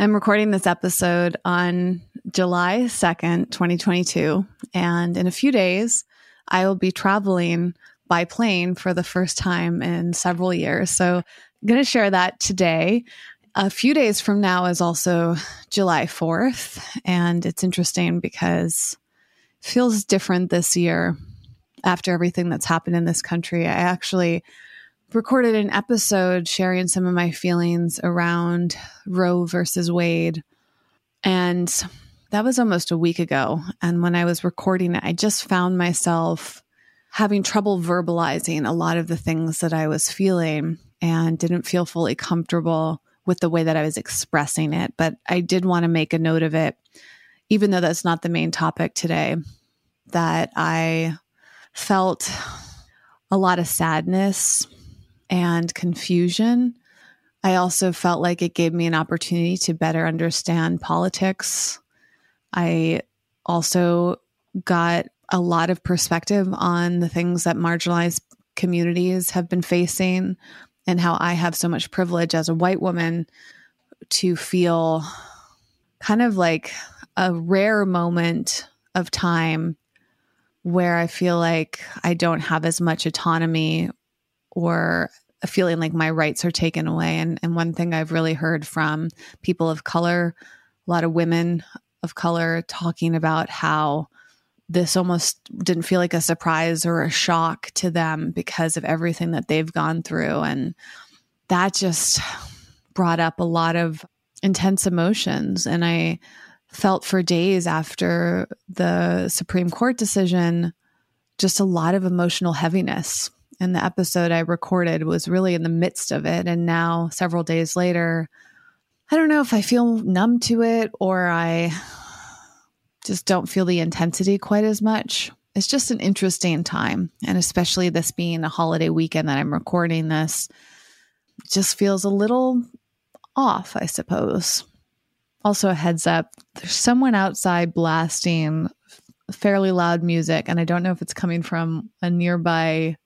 I'm recording this episode on July 2nd, 2022. And in a few days, I will be traveling by plane for the first time in several years. So I'm going to share that today. A few days from now is also July 4th. And it's interesting because it feels different this year after everything that's happened in this country. I actually recorded an episode sharing some of my feelings around Roe versus Wade. And that was almost a week ago. And when I was recording it, I just found myself having trouble verbalizing a lot of the things that I was feeling and didn't feel fully comfortable with the way that I was expressing it. But I did want to make a note of it, even though that's not the main topic today, that I felt a lot of sadness and confusion. I also felt like it gave me an opportunity to better understand politics. I also got a lot of perspective on the things that marginalized communities have been facing and how I have so much privilege as a white woman to feel kind of like a rare moment of time where I feel like I don't have as much autonomy or a feeling like my rights are taken away. And, and one thing I've really heard from people of color, a lot of women of color talking about how this almost didn't feel like a surprise or a shock to them because of everything that they've gone through. And that just brought up a lot of intense emotions. And I felt for days after the Supreme Court decision just a lot of emotional heaviness and the episode I recorded was really in the midst of it. And now, several days later, I don't know if I feel numb to it or I just don't feel the intensity quite as much. It's just an interesting time. And especially this being a holiday weekend that I'm recording this, just feels a little off, I suppose. Also, a heads up there's someone outside blasting fairly loud music, and I don't know if it's coming from a nearby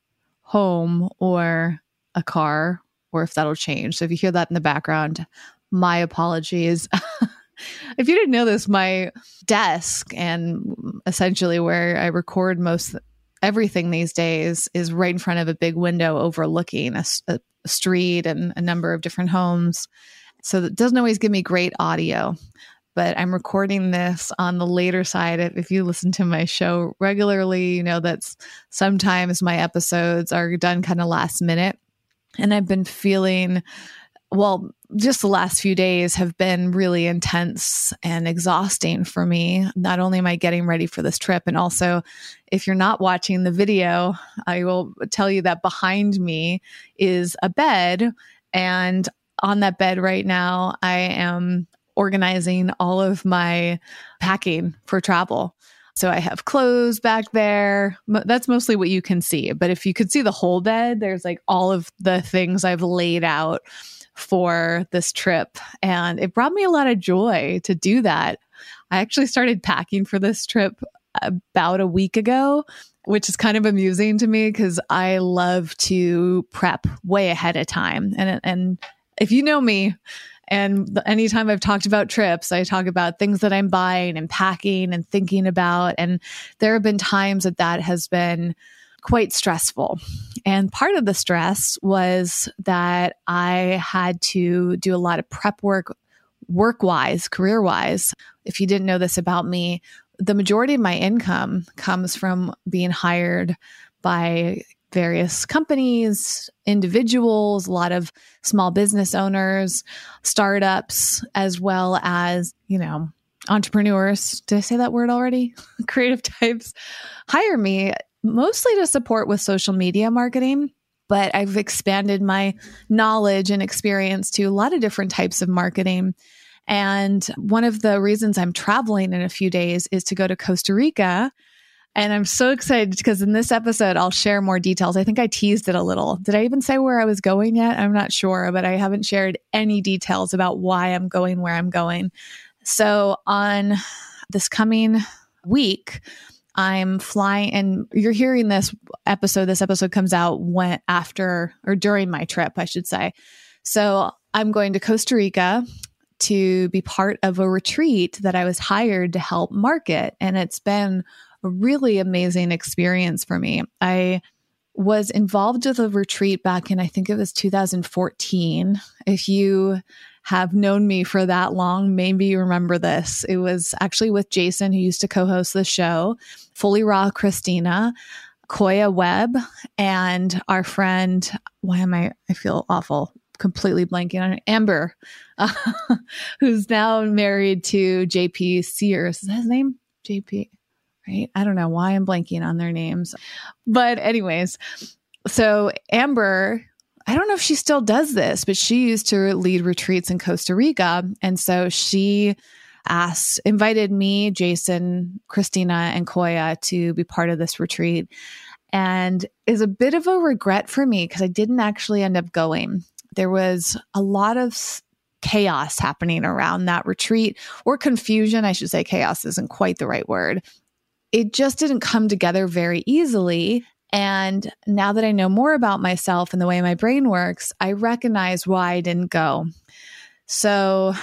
home or a car or if that'll change. So if you hear that in the background, my apologies. if you didn't know this, my desk and essentially where I record most everything these days is right in front of a big window overlooking a, a street and a number of different homes. So that doesn't always give me great audio but I'm recording this on the later side. If you listen to my show regularly, you know that's sometimes my episodes are done kind of last minute. And I've been feeling, well, just the last few days have been really intense and exhausting for me. Not only am I getting ready for this trip, and also, if you're not watching the video, I will tell you that behind me is a bed. And on that bed right now, I am organizing all of my packing for travel. So I have clothes back there. That's mostly what you can see. But if you could see the whole bed, there's like all of the things I've laid out for this trip. And it brought me a lot of joy to do that. I actually started packing for this trip about a week ago, which is kind of amusing to me because I love to prep way ahead of time. And and if you know me, and anytime I've talked about trips, I talk about things that I'm buying and packing and thinking about. And there have been times that that has been quite stressful. And part of the stress was that I had to do a lot of prep work, work wise, career wise. If you didn't know this about me, the majority of my income comes from being hired by various companies, individuals, a lot of small business owners, startups, as well as, you know, entrepreneurs. Did I say that word already? Creative types hire me mostly to support with social media marketing. but I've expanded my knowledge and experience to a lot of different types of marketing. And one of the reasons I'm traveling in a few days is to go to Costa Rica. And I'm so excited because in this episode, I'll share more details. I think I teased it a little. Did I even say where I was going yet? I'm not sure, but I haven't shared any details about why I'm going where I'm going. So on this coming week, I'm flying, and you're hearing this episode. This episode comes out when after or during my trip, I should say. So I'm going to Costa Rica to be part of a retreat that I was hired to help market. And it's been a really amazing experience for me. I was involved with a retreat back in, I think it was 2014. If you have known me for that long, maybe you remember this. It was actually with Jason, who used to co host the show, Fully Raw Kristina, Koya Webb, and our friend, why am I, I feel awful, completely blanking on Amber, uh, who's now married to JP Sears. Is that his name? JP, right? I don't know why I'm blanking on their names. But, anyways, so Amber I don't know if she still does this, but she used to lead retreats in Costa Rica. And so she asked, invited me, Jason, Kristina, and Koya to be part of this retreat. And is a bit of a regret for me because I didn't actually end up going. There was a lot of chaos happening around that retreat or confusion. I should say chaos isn't quite the right word. It just didn't come together very easily. And now that I know more about myself and the way my brain works, I recognize why I didn't go. So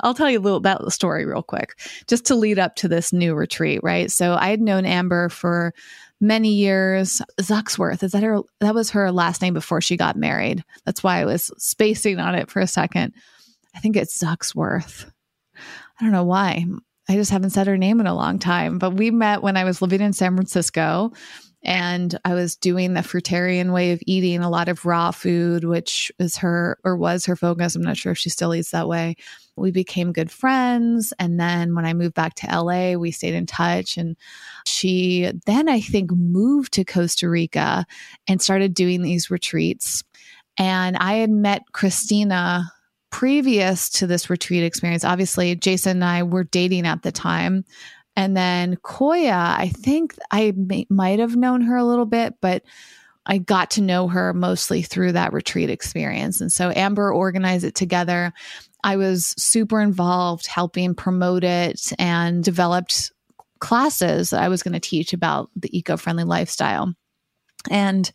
I'll tell you a little about the story real quick, just to lead up to this new retreat, right? So I had known Amber for many years. Zucksworth, is that her? That was her last name before she got married. That's why I was spacing on it for a second. I think it's Zucksworth. I don't know why. I just haven't said her name in a long time, but we met when I was living in San Francisco and I was doing the fruitarian way of eating, a lot of raw food, which is her or was her focus. I'm not sure if she still eats that way. We became good friends. And then when I moved back to LA, we stayed in touch. And she then, I think, moved to Costa Rica and started doing these retreats. And I had met Kristina previous to this retreat experience. Obviously, Jason and I were dating at the time. And then Koya, I think I might have known her a little bit, but I got to know her mostly through that retreat experience. And so Amber organized it together. I was super involved helping promote it and developed classes that I was going to teach about the eco friendly lifestyle. And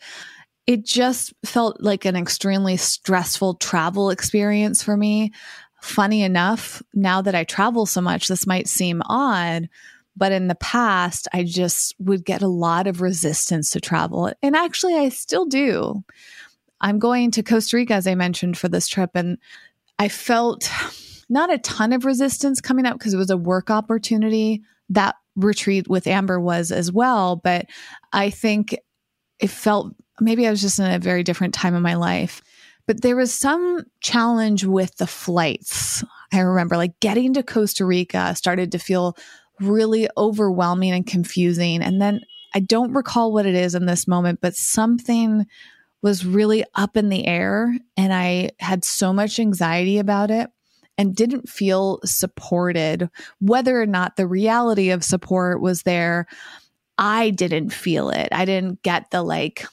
it just felt like an extremely stressful travel experience for me funny enough, now that I travel so much, this might seem odd, but in the past, I just would get a lot of resistance to travel. And actually, I still do. I'm going to Costa Rica, as I mentioned, for this trip. And I felt not a ton of resistance coming up because it was a work opportunity. That retreat with Amber was as well. But I think it felt maybe I was just in a very different time of my life. But there was some challenge with the flights. I remember like getting to Costa Rica started to feel really overwhelming and confusing. And then I don't recall what it is in this moment, but something was really up in the air. And I had so much anxiety about it and didn't feel supported. Whether or not the reality of support was there, I didn't feel it. I didn't get the like,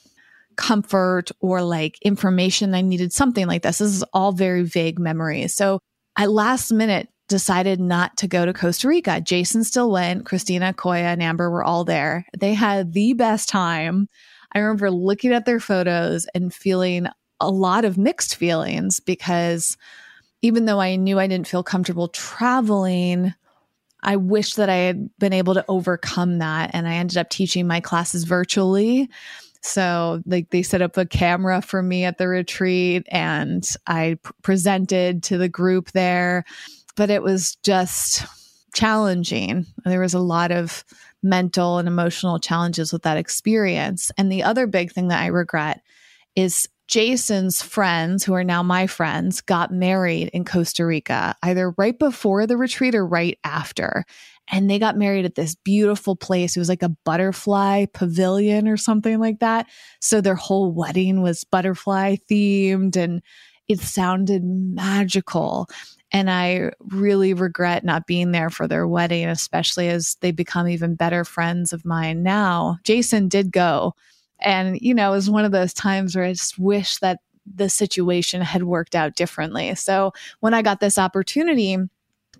comfort or like information I needed, something like this. This is all very vague memories. So I last minute decided not to go to Costa Rica. Jason still went, Kristina, Koya, and Amber were all there. They had the best time. I remember looking at their photos and feeling a lot of mixed feelings because even though I knew I didn't feel comfortable traveling, I wish that I had been able to overcome that. And I ended up teaching my classes virtually. So like they set up a camera for me at the retreat and I presented to the group there, but it was just challenging. There was a lot of mental and emotional challenges with that experience. And the other big thing that I regret is Jason's friends, who are now my friends, got married in Costa Rica, either right before the retreat or right after. And they got married at this beautiful place. It was like a butterfly pavilion or something like that. So their whole wedding was butterfly themed and it sounded magical. And I really regret not being there for their wedding, especially as they become even better friends of mine now. Jason did go. And, you know, it was one of those times where I just wish that the situation had worked out differently. So when I got this opportunity,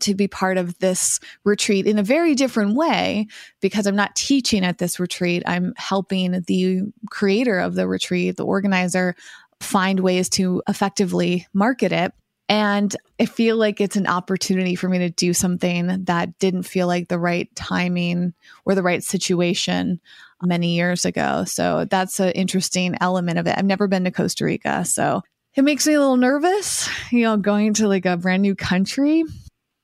to be part of this retreat in a very different way because I'm not teaching at this retreat. I'm helping the creator of the retreat, the organizer, find ways to effectively market it. And I feel like it's an opportunity for me to do something that didn't feel like the right timing or the right situation many years ago. So that's an interesting element of it. I've never been to Costa Rica. So it makes me a little nervous, you know, going to like a brand new country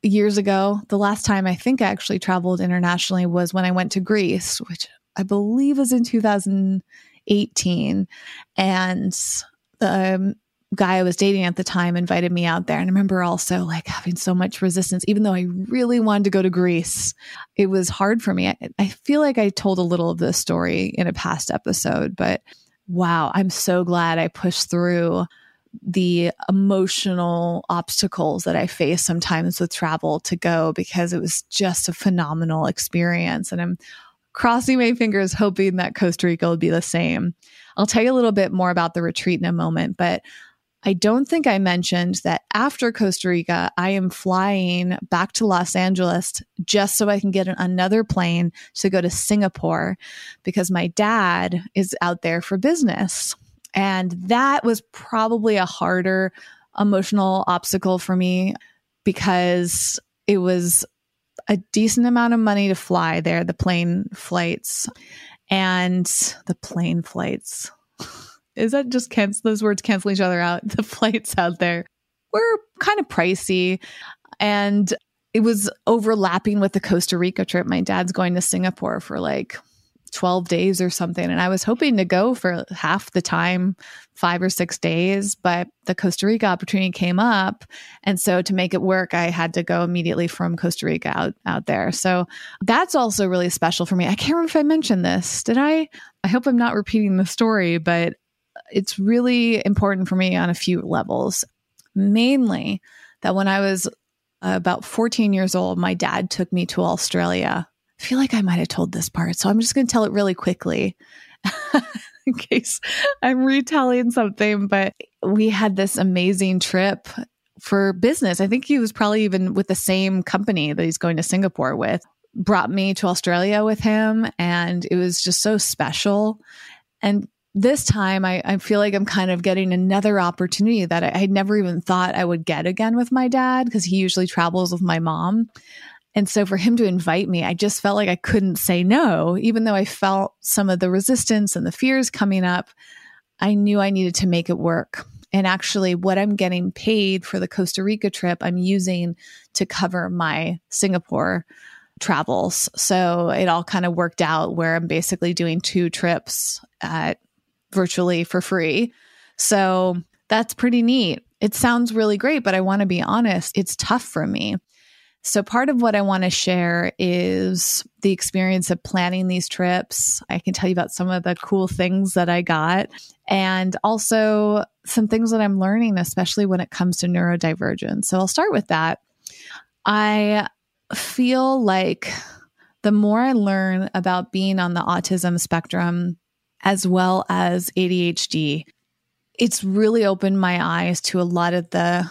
years ago, the last time I think I actually traveled internationally was when I went to Greece, which I believe was in 2018. And the um, guy I was dating at the time invited me out there. And I remember also like having so much resistance, even though I really wanted to go to Greece. It was hard for me. I, I feel like I told a little of this story in a past episode, but wow, I'm so glad I pushed through the emotional obstacles that I face sometimes with travel to go because it was just a phenomenal experience. And I'm crossing my fingers, hoping that Costa Rica will be the same. I'll tell you a little bit more about the retreat in a moment, but I don't think I mentioned that after Costa Rica, I am flying back to Los Angeles just so I can get another plane to go to Singapore because my dad is out there for business. And that was probably a harder emotional obstacle for me because it was a decent amount of money to fly there, the plane flights and the plane flights. Is that just cancel those words cancel each other out? The flights out there were kind of pricey and it was overlapping with the Costa Rica trip. My dad's going to Singapore for like 12 days or something. And I was hoping to go for half the time, five or six days, but the Costa Rica opportunity came up. And so to make it work, I had to go immediately from Costa Rica out, out there. So that's also really special for me. I can't remember if I mentioned this. Did I? I hope I'm not repeating the story, but it's really important for me on a few levels. Mainly that when I was about 14 years old, my dad took me to Australia I feel like I might have told this part. So I'm just going to tell it really quickly in case I'm retelling something. But we had this amazing trip for business. I think he was probably even with the same company that he's going to Singapore with, brought me to Australia with him. And it was just so special. And this time I, I feel like I'm kind of getting another opportunity that I, I never even thought I would get again with my dad because he usually travels with my mom. And so for him to invite me, I just felt like I couldn't say no, even though I felt some of the resistance and the fears coming up. I knew I needed to make it work. And actually, what I'm getting paid for the Costa Rica trip, I'm using to cover my Singapore travels. So it all kind of worked out where I'm basically doing two trips at virtually for free. So that's pretty neat. It sounds really great, but I want to be honest, it's tough for me. So, part of what I want to share is the experience of planning these trips. I can tell you about some of the cool things that I got, and also some things that I'm learning, especially when it comes to neurodivergence. So, I'll start with that. I feel like the more I learn about being on the autism spectrum, as well as ADHD, it's really opened my eyes to a lot of the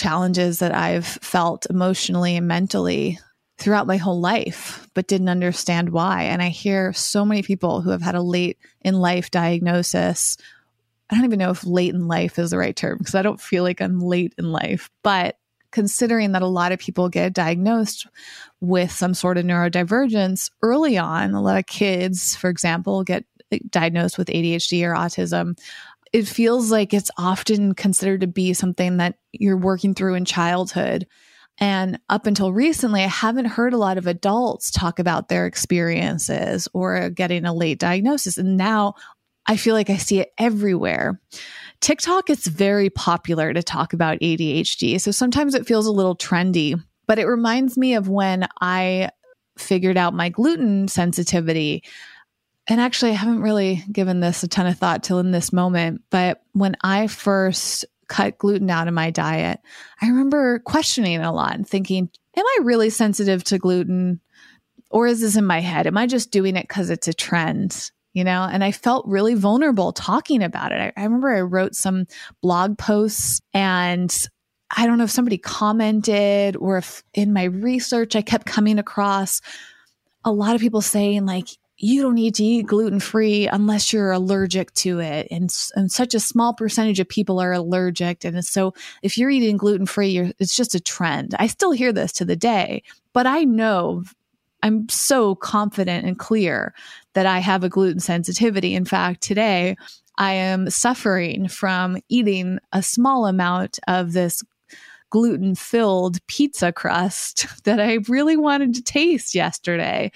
challenges that I've felt emotionally and mentally throughout my whole life, but didn't understand why. And I hear so many people who have had a late in life diagnosis. I don't even know if late in life is the right term because I don't feel like I'm late in life, but considering that a lot of people get diagnosed with some sort of neurodivergence early on, a lot of kids, for example, get diagnosed with ADHD or autism it feels like it's often considered to be something that you're working through in childhood. And up until recently, I haven't heard a lot of adults talk about their experiences or getting a late diagnosis. And now I feel like I see it everywhere. TikTok is very popular to talk about ADHD. So sometimes it feels a little trendy, but it reminds me of when I figured out my gluten sensitivity. And actually, I haven't really given this a ton of thought till in this moment. But when I first cut gluten out of my diet, I remember questioning a lot and thinking, Am I really sensitive to gluten? Or is this in my head? Am I just doing it because it's a trend? You know, and I felt really vulnerable talking about it. I, I remember I wrote some blog posts and I don't know if somebody commented or if in my research I kept coming across a lot of people saying, like, you don't need to eat gluten free unless you're allergic to it. And, and such a small percentage of people are allergic. And so if you're eating gluten free, it's just a trend. I still hear this to the day, but I know I'm so confident and clear that I have a gluten sensitivity. In fact, today I am suffering from eating a small amount of this gluten filled pizza crust that I really wanted to taste yesterday.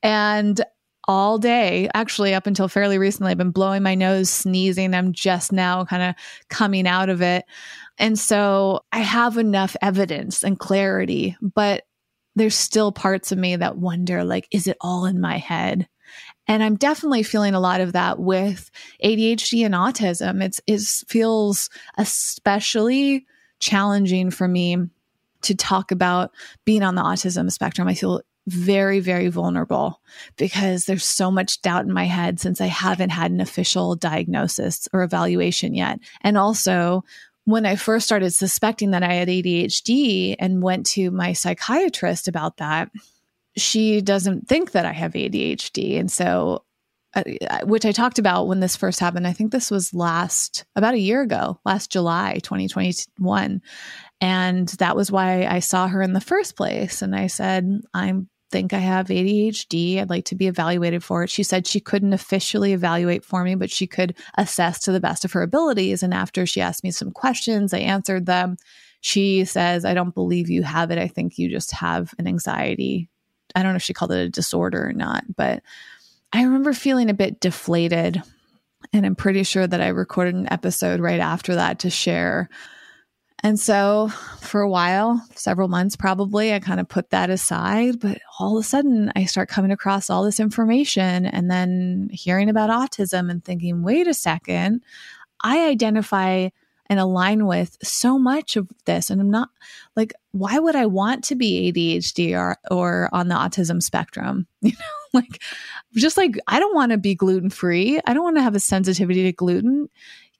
And all day, actually, up until fairly recently, I've been blowing my nose, sneezing. I'm just now kind of coming out of it. And so I have enough evidence and clarity, but there's still parts of me that wonder like, is it all in my head? And I'm definitely feeling a lot of that with ADHD and autism. It's it feels especially challenging for me to talk about being on the autism spectrum. I feel very, very vulnerable because there's so much doubt in my head since I haven't had an official diagnosis or evaluation yet. And also, when I first started suspecting that I had ADHD and went to my psychiatrist about that, she doesn't think that I have ADHD. And so uh, which I talked about when this first happened. I think this was last about a year ago, last July 2021. And that was why I saw her in the first place. And I said, I think I have ADHD. I'd like to be evaluated for it. She said she couldn't officially evaluate for me, but she could assess to the best of her abilities. And after she asked me some questions, I answered them. She says, I don't believe you have it. I think you just have an anxiety. I don't know if she called it a disorder or not, but I remember feeling a bit deflated. And I'm pretty sure that I recorded an episode right after that to share. And so for a while, several months probably, I kind of put that aside. But all of a sudden, I start coming across all this information and then hearing about autism and thinking, wait a second, I identify and align with so much of this. And I'm not like, why would I want to be ADHD or, or on the autism spectrum? You know, like just like I don't want to be gluten free. I don't want to have a sensitivity to gluten.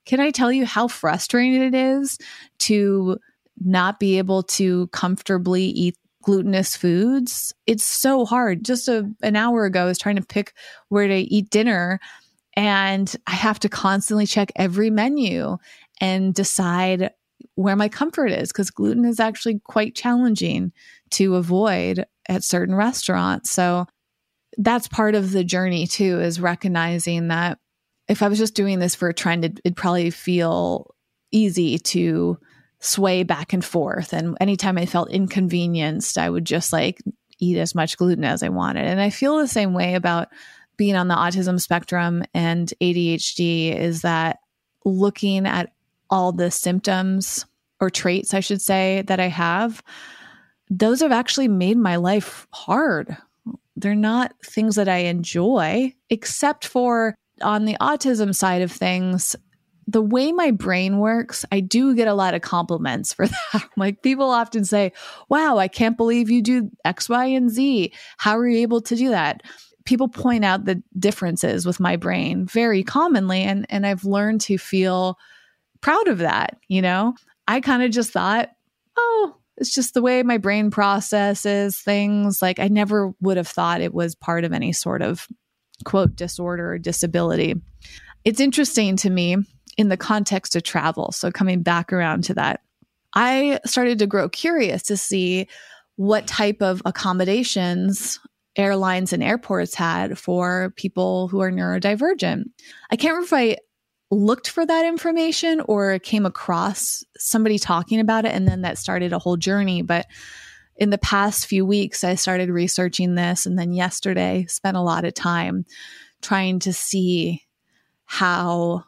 Can I tell you how frustrating it is to not be able to comfortably eat glutinous foods? It's so hard. Just a, an hour ago, I was trying to pick where to eat dinner and I have to constantly check every menu and decide where my comfort is because gluten is actually quite challenging to avoid at certain restaurants. So that's part of the journey too is recognizing that if I was just doing this for a it'd, it'd probably feel easy to sway back and forth. And anytime I felt inconvenienced, I would just like eat as much gluten as I wanted. And I feel the same way about being on the autism spectrum and ADHD is that looking at all the symptoms or traits, I should say, that I have, those have actually made my life hard. They're not things that I enjoy, except for on the autism side of things. The way my brain works, I do get a lot of compliments for that. like people often say, Wow, I can't believe you do X, Y, and Z. How are you able to do that? People point out the differences with my brain very commonly. And, and I've learned to feel proud of that, you know? I kind of just thought, oh, it's just the way my brain processes things. Like I never would have thought it was part of any sort of quote disorder or disability. It's interesting to me in the context of travel. So coming back around to that, I started to grow curious to see what type of accommodations airlines and airports had for people who are neurodivergent. I can't remember if I looked for that information or came across somebody talking about it and then that started a whole journey but in the past few weeks i started researching this and then yesterday spent a lot of time trying to see how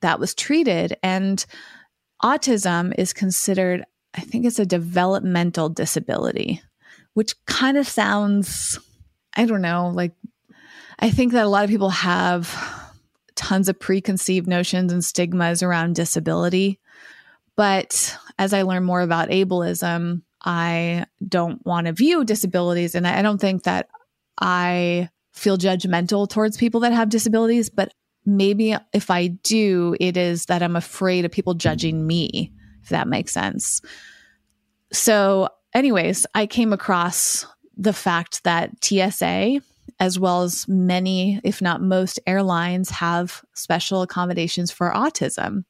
that was treated and autism is considered i think it's a developmental disability which kind of sounds I don't know, like, I think that a lot of people have tons of preconceived notions and stigmas around disability. But as I learn more about ableism, I don't want to view disabilities. And I don't think that I feel judgmental towards people that have disabilities, but maybe if I do, it is that I'm afraid of people judging me, if that makes sense. So, anyways, I came across the fact that TSA, as well as many, if not most airlines, have special accommodations for autism.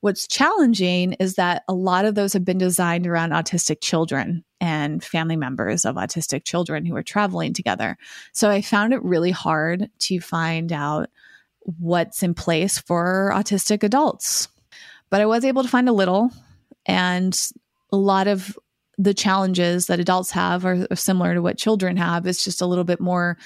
What's challenging is that a lot of those have been designed around autistic children and family members of autistic children who are traveling together. So I found it really hard to find out what's in place for autistic adults. But I was able to find a little, and a lot of the challenges that adults have are, similar to what children have. It's just a little bit more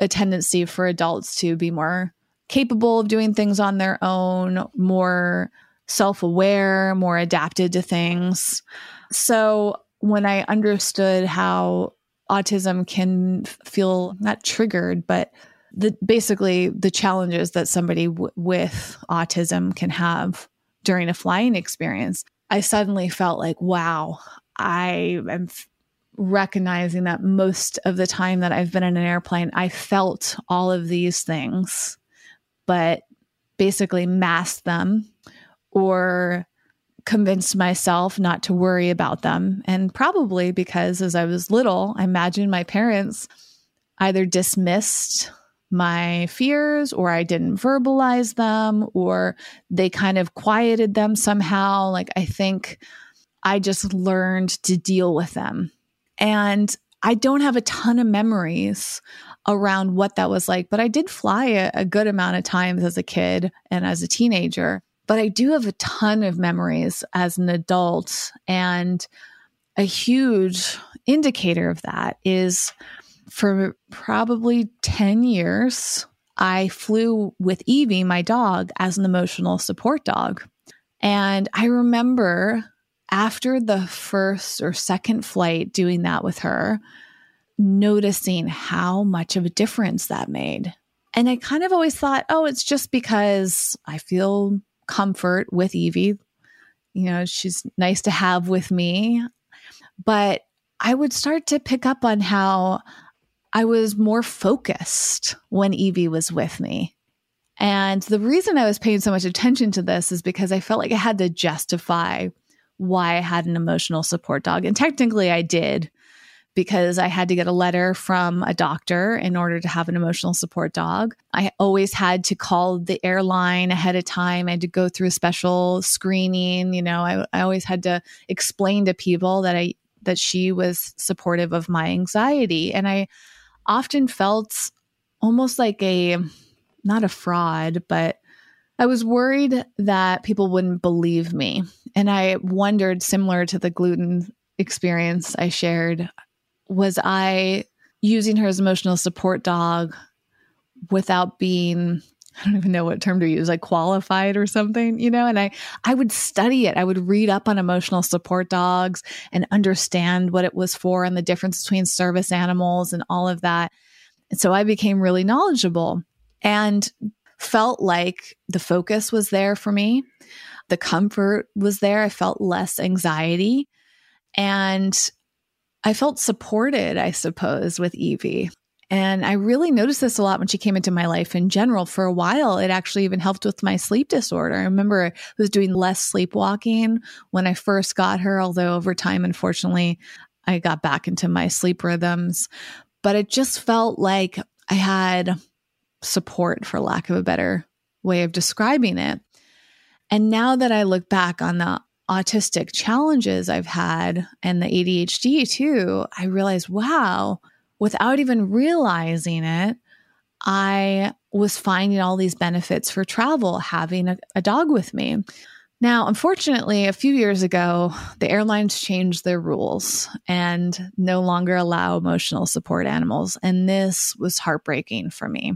a tendency for adults to be more capable of doing things on their own, more self aware, more adapted to things. So when I understood how autism can feel not triggered, but the basically the challenges that somebody w- with autism can have during a flying experience, I suddenly felt like, wow, I am f- recognizing that most of the time that I've been in an airplane, I felt all of these things, but basically masked them or convinced myself not to worry about them. And probably because as I was little, I imagine my parents either dismissed my fears or I didn't verbalize them or they kind of quieted them somehow. Like I think I just learned to deal with them. And I don't have a ton of memories around what that was like, but I did fly a, a good amount of times as a kid and as a teenager. But I do have a ton of memories as an adult. And a huge indicator of that is for probably 10 years, I flew with Evie, my dog, as an emotional support dog. And I remember after the first or second flight doing that with her, noticing how much of a difference that made. And I kind of always thought, oh, it's just because I feel comfort with Evie. You know, she's nice to have with me. But I would start to pick up on how I was more focused when Evie was with me. And the reason I was paying so much attention to this is because I felt like I had to justify why I had an emotional support dog. And technically, I did because I had to get a letter from a doctor in order to have an emotional support dog. I always had to call the airline ahead of time. I had to go through a special screening. You know, I, I always had to explain to people that I that she was supportive of my anxiety. And I often felt almost like a not a fraud, but I was worried that people wouldn't believe me. And I wondered, similar to the gluten experience I shared, was I using her as emotional support dog without being I don't even know what term to use, like qualified or something, you know? And I, I would study it. I would read up on emotional support dogs and understand what it was for and the difference between service animals and all of that. And so I became really knowledgeable and felt like the focus was there for me. The comfort was there. I felt less anxiety. And I felt supported, I suppose, with Evie. And I really noticed this a lot when she came into my life in general. For a while, it actually even helped with my sleep disorder. I remember I was doing less sleepwalking when I first got her, although over time, unfortunately, I got back into my sleep rhythms. But it just felt like I had support, for lack of a better way of describing it. And now that I look back on the autistic challenges I've had and the ADHD too, I realized, wow, without even realizing it, I was finding all these benefits for travel having a, a, dog with me. Now, unfortunately, a few years ago, the airlines changed their rules and no longer allow emotional support animals. And this was heartbreaking for me.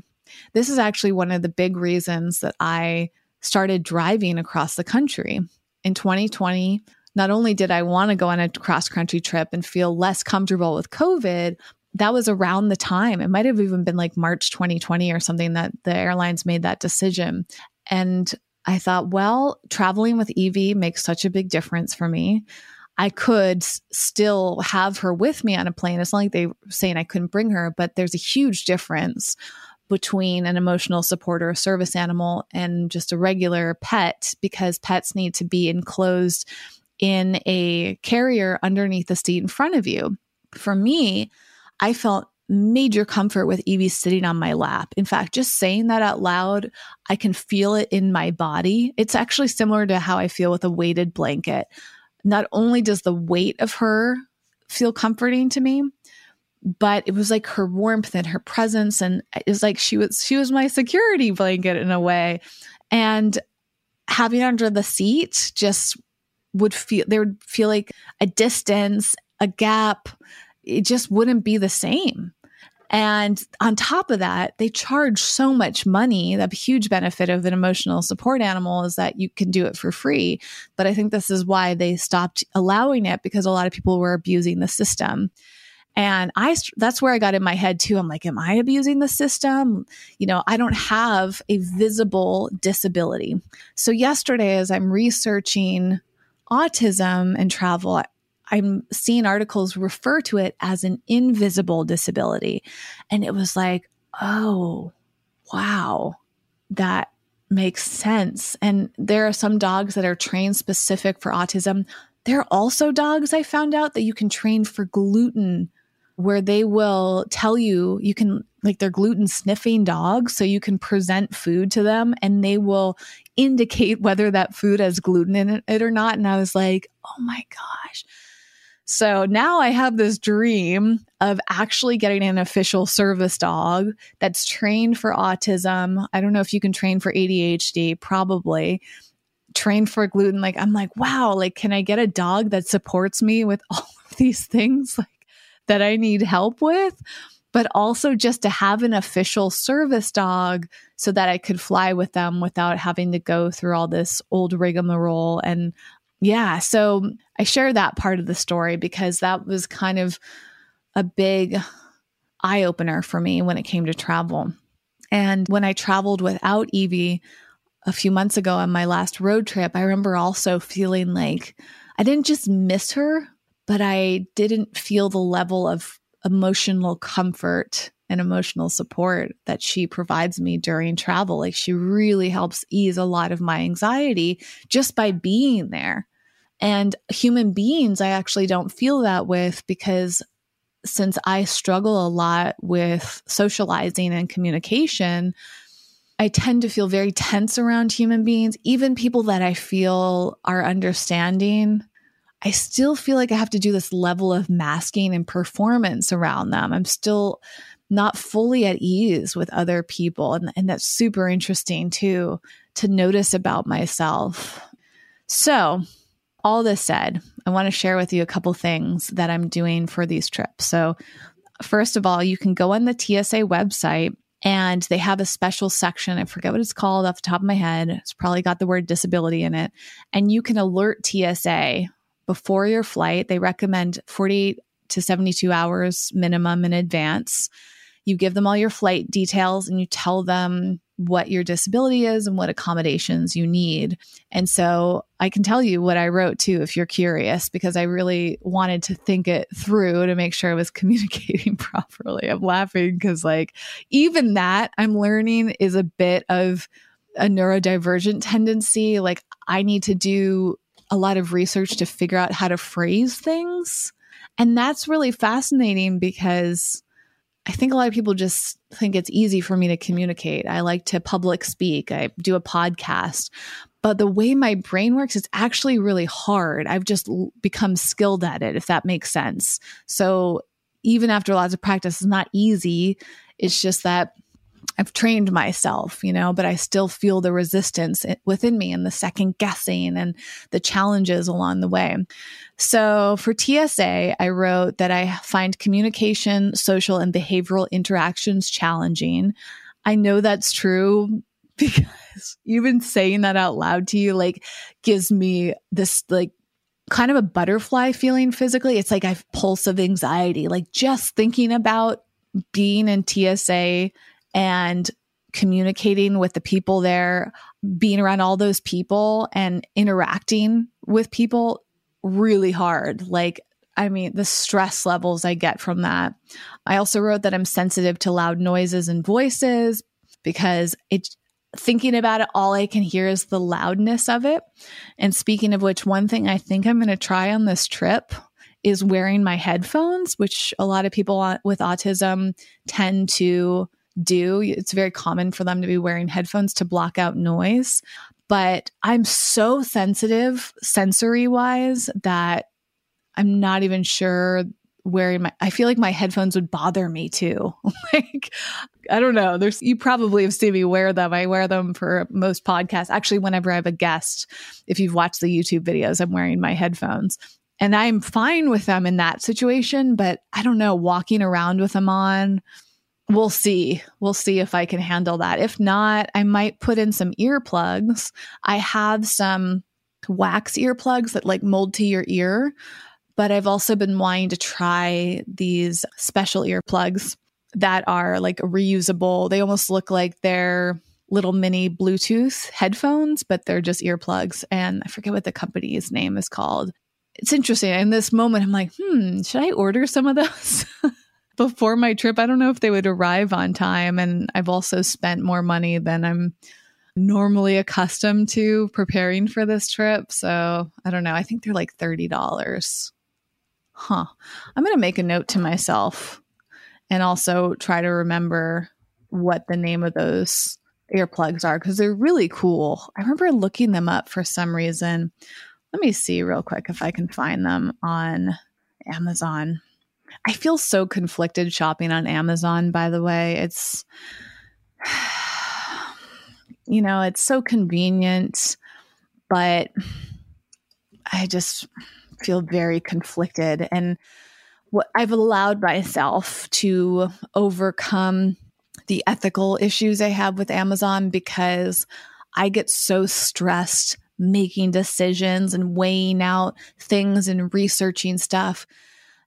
This is actually one of the big reasons that I started driving across the country in 2020, not only did I want to go on a cross country trip and feel less comfortable with COVID, that was around the time. It might have even been like March 2020 or something that the airlines made that decision. And I thought, well, traveling with Evie makes such a big difference for me. I could still have her with me on a plane. It's not like they were saying I couldn't bring her, but there's a huge difference between an emotional support or a service animal and just a regular pet because pets need to be enclosed in a carrier underneath the seat in front of you. For me, I felt major comfort with Evie sitting on my lap. In fact, just saying that out loud, I can feel it in my body. It's actually similar to how I feel with a weighted blanket. Not only does the weight of her feel comforting to me, but it was like her warmth and her presence and it was like she was she was my security blanket in a way. And having under the seat just would feel there would feel like a distance, a gap. It just wouldn't be the same. And on top of that, they charge so much money. The huge benefit of an emotional support animal is that you can do it for free. But I think this is why they stopped allowing it because a lot of people were abusing the system. And I, that's where I got in my head too. I'm like, am I abusing the system? You know, I don't have a visible disability. So yesterday, as I'm researching autism and travel, I'm seeing articles refer to it as an invisible disability. And it was like, oh, wow, that makes sense. And there are some dogs that are trained specific for autism. There are also dogs I found out that you can train for gluten, where they will tell you, you can, like, they're gluten sniffing dogs. So you can present food to them and they will indicate whether that food has gluten in it or not. And I was like, oh my gosh. So now I have this dream of actually getting an official service dog that's trained for autism. I don't know if you can train for ADHD, probably trained for gluten. Like, I'm like, wow, like, can I get a dog that supports me with all of these things like that I need help with? But also just to have an official service dog so that I could fly with them without having to go through all this old rigmarole and yeah, so I share that part of the story because that was kind of a big eye opener for me when it came to travel. And when I traveled without Evie a few months ago on my last road trip, I remember also feeling like I didn't just miss her, but I didn't feel the level of emotional comfort and emotional support that she provides me during travel. Like she really helps ease a lot of my anxiety just by being there. And human beings, I actually don't feel that with because since I struggle a lot with socializing and communication, I tend to feel very tense around human beings, even people that I feel are understanding. I still feel like I have to do this level of masking and performance around them. I'm still not fully at ease with other people. And, and that's super interesting too, to notice about myself. So, all this said, I want to share with you a couple things that I'm doing for these trips. So, first of all, you can go on the TSA website and they have a special section. I forget what it's called off the top of my head. It's probably got the word disability in it. And you can alert TSA before your flight. They recommend 48 to 72 hours minimum in advance. You give them all your flight details and you tell them what your disability is and what accommodations you need. And so I can tell you what I wrote too if you're curious, because I really wanted to think it through to make sure I was communicating properly. I'm laughing because, like, even that I'm learning is a bit of a neurodivergent tendency. Like, I need to do a lot of research to figure out how to phrase things. And that's really fascinating because I think a lot of people just think it's easy for me to communicate. I like to public speak, I do a podcast. But the way my brain works is actually really hard. I've just become skilled at it, if that makes sense. So even after lots of practice, it's not easy. It's just that I've trained myself, you know, but I still feel the resistance within me and the second guessing and the challenges along the way. So for TSA, I wrote that I find communication, social, and behavioral interactions challenging. I know that's true because even saying that out loud to you, like, gives me this, like, kind of a butterfly feeling physically. It's like I have pulse of anxiety, like just thinking about being in TSA and communicating with the people there, being around all those people and interacting with people really hard. Like, I mean, the stress levels I get from that. I also wrote that I'm sensitive to loud noises and voices because it thinking about it, all I can hear is the loudness of it. And speaking of which, one thing I think I'm going to try on this trip is wearing my headphones, which a lot of people with autism tend to do. It's very common for them to be wearing headphones to block out noise. But I'm so sensitive sensory wise that I'm not even sure wearing my I feel like my headphones would bother me too. like I don't know. There's you probably have seen me wear them. I wear them for most podcasts. Actually, whenever I have a guest, if you've watched the YouTube videos, I'm wearing my headphones. And I'm fine with them in that situation, but I don't know, walking around with them on, we'll see. We'll see if I can handle that. If not, I might put in some earplugs. I have some wax earplugs that like mold to your ear but I've also been wanting to try these special earplugs that are like reusable. They almost look like they're little mini Bluetooth headphones, but they're just earplugs. And I forget what the company's name is called. It's interesting. In this moment, I'm like, hmm, should I order some of those? Before my trip, I don't know if they would arrive on time. And I've also spent more money than I'm normally accustomed to preparing for this trip. So I don't know. I think they're like $30 huh, I'm going to make a note to myself and also try to remember what the name of those earplugs are because they're really cool. I remember looking them up for some reason. Let me see real quick if I can find them on Amazon. I feel so conflicted shopping on Amazon, by the way. It's, you know, it's so convenient, but I just, feel very conflicted and what I've allowed myself to overcome the ethical issues I have with Amazon because I get so stressed making decisions and weighing out things and researching stuff.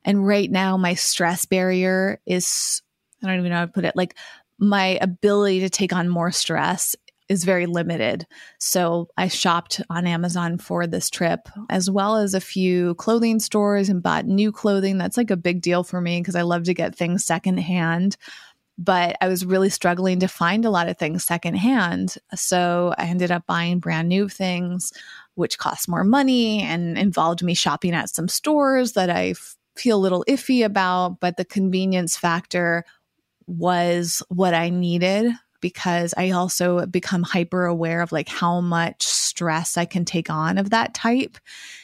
And right now, my stress barrier is, I don't even know how to put it, like my ability to take on more stress is very limited. So I shopped on Amazon for this trip, as well as a few clothing stores and bought new clothing. That's like a big deal for me because I love to get things secondhand. But I was really struggling to find a lot of things secondhand. So I ended up buying brand new things, which cost more money and involved me shopping at some stores that I f- feel a little iffy about. But the convenience factor was what I needed because I also become hyper aware of like how much stress I can take on of that type.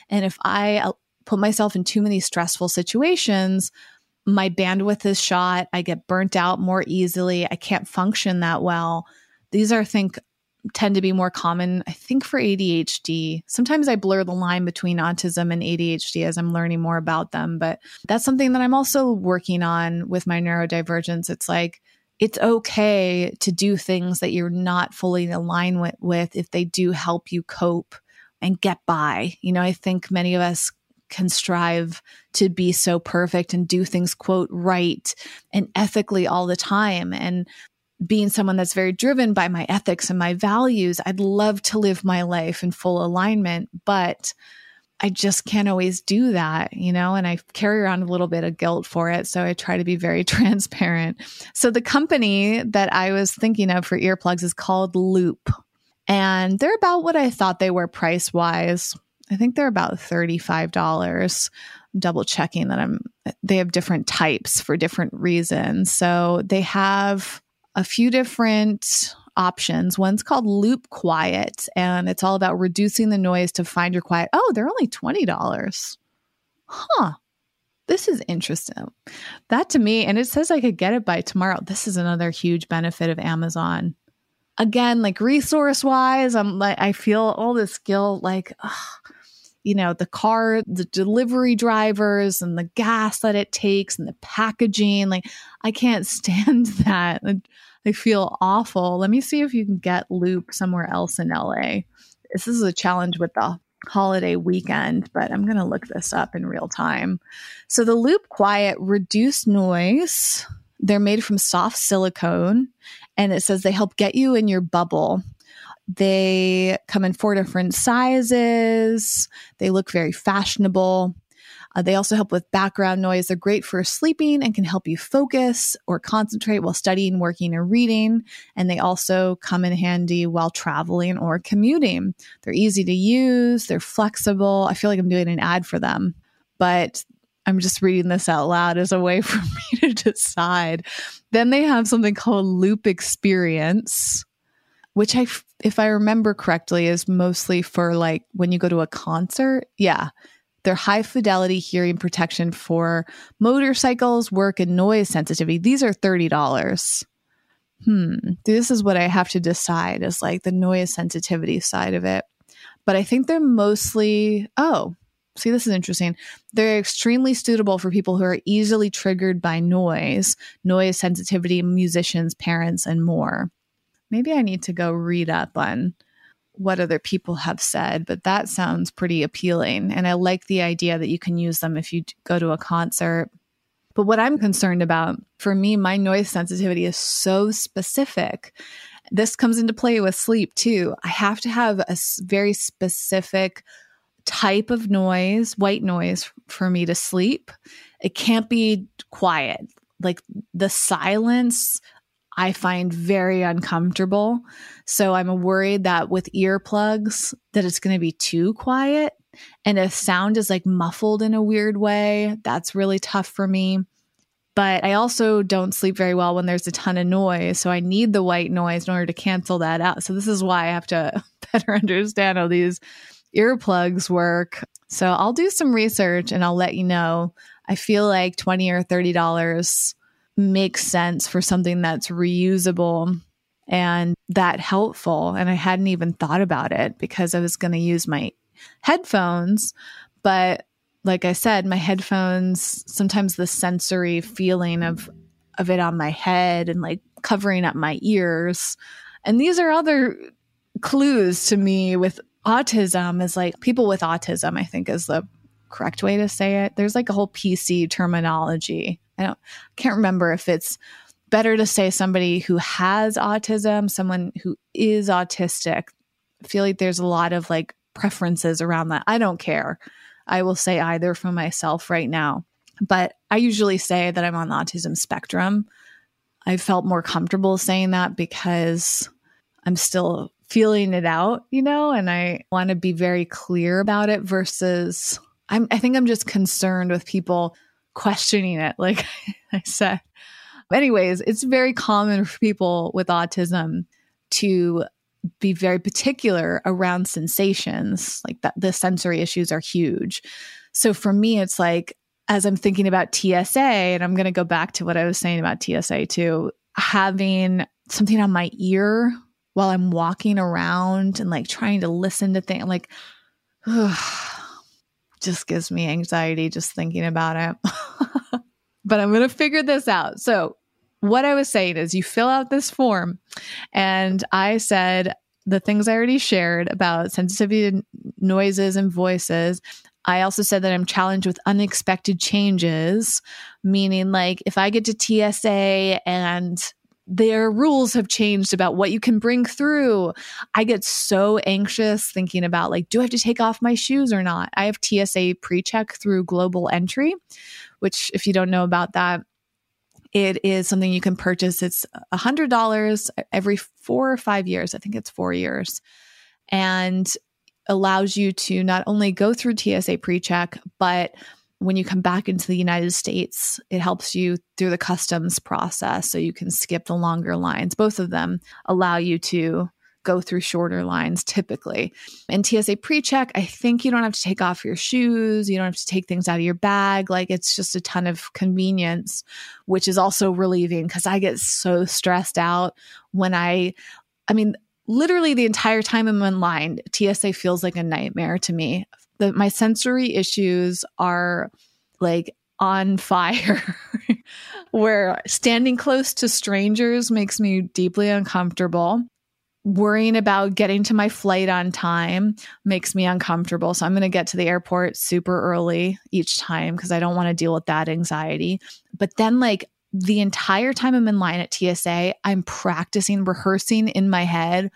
And if I uh, put myself in too many stressful situations, my bandwidth is shot. I get burnt out more easily. I can't function that well. These are, I think, tend to be more common, I think, for ADHD. Sometimes I blur the line between autism and ADHD as I'm learning more about them, but that's something that I'm also working on with my neurodivergence. It's like, it's okay to do things that you're not fully in alignment with if they do help you cope and get by. You know, I think many of us can strive to be so perfect and do things, quote, right and ethically all the time. And being someone that's very driven by my ethics and my values, I'd love to live my life in full alignment. But I just can't always do that, you know, and I carry around a little bit of guilt for it. So I try to be very transparent. So the company that I was thinking of for earplugs is called Loop. And they're about what I thought they were price wise. I think they're about $35. double checking that I'm they have different types for different reasons. So they have a few different options. One's called Loop Quiet, and it's all about reducing the noise to find your quiet. Oh, they're only $20. Huh. This is interesting. That to me, and it says I could get it by tomorrow. This is another huge benefit of Amazon. Again, like resource wise, I'm like, I feel all this guilt, like, ugh, you know, the car, the delivery drivers, and the gas that it takes, and the packaging. Like, I can't stand that. I feel awful. Let me see if you can get Loop somewhere else in LA. This is a challenge with the holiday weekend, but I'm going to look this up in real time. So the Loop Quiet reduce noise. They're made from soft silicone and it says they help get you in your bubble. They come in four different sizes. They look very fashionable. Uh, they also help with background noise. They're great for sleeping and can help you focus or concentrate while studying, working, or reading. And they also come in handy while traveling or commuting. They're easy to use, they're flexible. I feel like I'm doing an ad for them, but I'm just reading this out loud as a way for me to decide. Then they have something called Loop Experience, which I, if I remember correctly, is mostly for like when you go to a concert. Yeah. They're high fidelity hearing protection for motorcycles, work, and noise sensitivity. These are $30. Hmm. This is what I have to decide is like the noise sensitivity side of it. But I think they're mostly, oh, see, this is interesting. They're extremely suitable for people who are easily triggered by noise, noise sensitivity, musicians, parents, and more. Maybe I need to go read up on what other people have said, but that sounds pretty appealing. And I like the idea that you can use them if you go to a concert. But what I'm concerned about for me, my noise sensitivity is so specific. This comes into play with sleep too. I have to have a very specific type of noise, white noise, for me to sleep. It can't be quiet. Like the silence I find very uncomfortable. So I'm worried that with earplugs that it's going to be too quiet and if sound is like muffled in a weird way, that's really tough for me. But I also don't sleep very well when there's a ton of noise, so I need the white noise in order to cancel that out. So this is why I have to better understand how these earplugs work. So I'll do some research and I'll let you know. I feel like 20 or 30 dollars makes sense for something that's reusable and that helpful. And I hadn't even thought about it because I was going to use my headphones. But like I said, my headphones, sometimes the sensory feeling of, of it on my head and like covering up my ears. And these are other clues to me with autism is like people with autism, I think is the correct way to say it. There's like a whole PC terminology I don't I can't remember if it's better to say somebody who has autism, someone who is autistic. I feel like there's a lot of like preferences around that. I don't care. I will say either for myself right now. But I usually say that I'm on the autism spectrum. I felt more comfortable saying that because I'm still feeling it out, you know, and I want to be very clear about it versus I'm I think I'm just concerned with people questioning it, like I said. Anyways, it's very common for people with autism to be very particular around sensations. Like that, the sensory issues are huge. So for me, it's like, as I'm thinking about TSA, and I'm going to go back to what I was saying about TSA too, having something on my ear while I'm walking around and like trying to listen to things, like, ugh, just gives me anxiety just thinking about it. but I'm going to figure this out. So, what I was saying is, you fill out this form, and I said the things I already shared about sensitivity to noises and voices. I also said that I'm challenged with unexpected changes, meaning like if I get to TSA and their rules have changed about what you can bring through. I get so anxious thinking about like, do I have to take off my shoes or not? I have TSA pre check through Global Entry, which, if you don't know about that, it is something you can purchase. It's a $100 every four or five years. I think it's four years. And allows you to not only go through TSA pre check, but when you come back into the United States, it helps you through the customs process so you can skip the longer lines. Both of them allow you to go through shorter lines typically. In TSA pre check, I think you don't have to take off your shoes, you don't have to take things out of your bag. Like it's just a ton of convenience, which is also relieving because I get so stressed out when I, I mean, literally the entire time I'm in line, TSA feels like a nightmare to me the my sensory issues are like on fire where standing close to strangers makes me deeply uncomfortable worrying about getting to my flight on time makes me uncomfortable. So I'm going to get to the airport super early each time because I don't want to deal with that anxiety. But then, like, the entire time I'm in line at TSA, I'm practicing, rehearsing in my head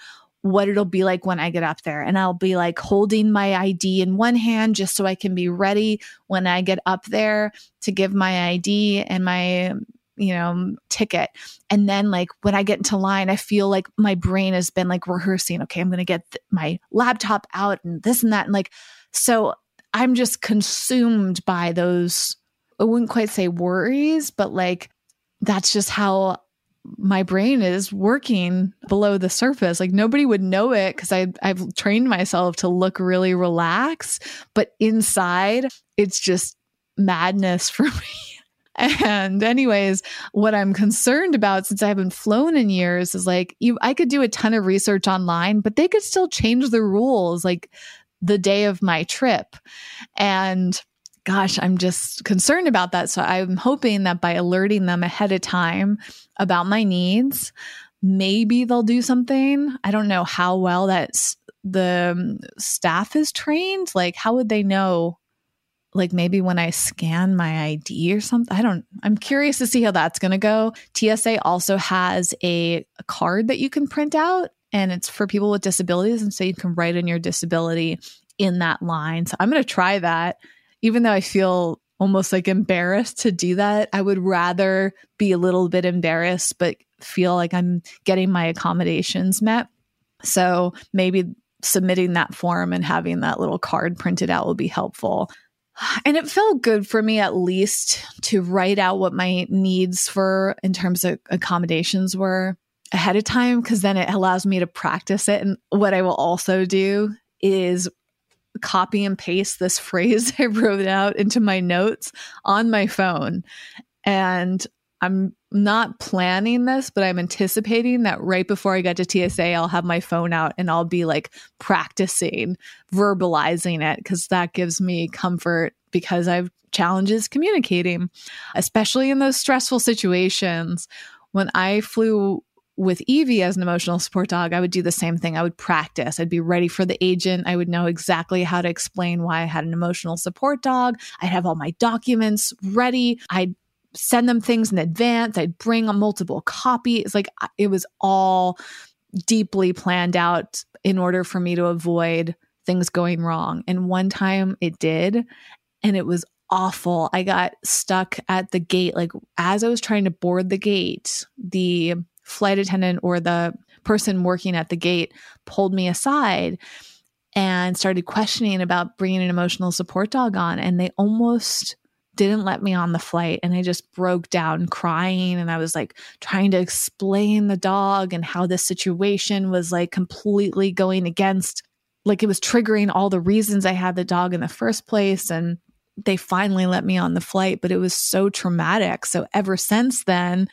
what it'll be like when I get up there. And I'll be like holding my ID in one hand just so I can be ready when I get up there to give my ID and my you know ticket and then like when i get into line i feel like my brain has been like rehearsing okay i'm going to get th- my laptop out and this and that and like so i'm just consumed by those i wouldn't quite say worries but like that's just how my brain is working below the surface. Like nobody would know it because I've trained myself to look really relaxed, but inside it's just madness for me. And anyways, what I'm concerned about since I haven't flown in years is like you I could do a ton of research online, but they could still change the rules like the day of my trip. And gosh, I'm just concerned about that. So I'm hoping that by alerting them ahead of time about my needs, maybe they'll do something. I don't know how well that the um, staff is trained. Like, how would they know like maybe when I scan my ID or something. I don't, I'm curious to see how that's going to go. TSA also has a, a, card that you can print out and it's for people with disabilities. And so you can write in your disability in that line. So I'm going to try that. Even though I feel almost like embarrassed to do that, I would rather be a little bit embarrassed, but feel like I'm getting my accommodations met. So maybe submitting that form and having that little card printed out will be helpful. And it felt good for me at least to write out what my needs for in terms of accommodations were ahead of time because then it allows me to practice it. And what I will also do is copy and paste this phrase I wrote out into my notes on my phone. And I'm not planning this, but I'm anticipating that right before I get to TSA, I'll have my phone out and I'll be like practicing verbalizing it because that gives me comfort because I've challenges communicating, especially in those stressful situations. When I flew with Evie as an emotional support dog, I would do the same thing. I would practice. I'd be ready for the agent. I would know exactly how to explain why I had an emotional support dog. I'd have all my documents ready. I'd send them things in advance. I'd bring a multiple copies. Like it was all deeply planned out in order for me to avoid things going wrong. And one time it did, and it was awful. I got stuck at the gate. Like as I was trying to board the gate, the flight attendant or the person working at the gate pulled me aside and started questioning about bringing an emotional support dog on. And they almost didn't let me on the flight and I just broke down crying and I was like trying to explain the dog and how this situation was like completely going against like it was triggering all the reasons I had the dog in the first place and they finally let me on the flight but it was so traumatic so ever since then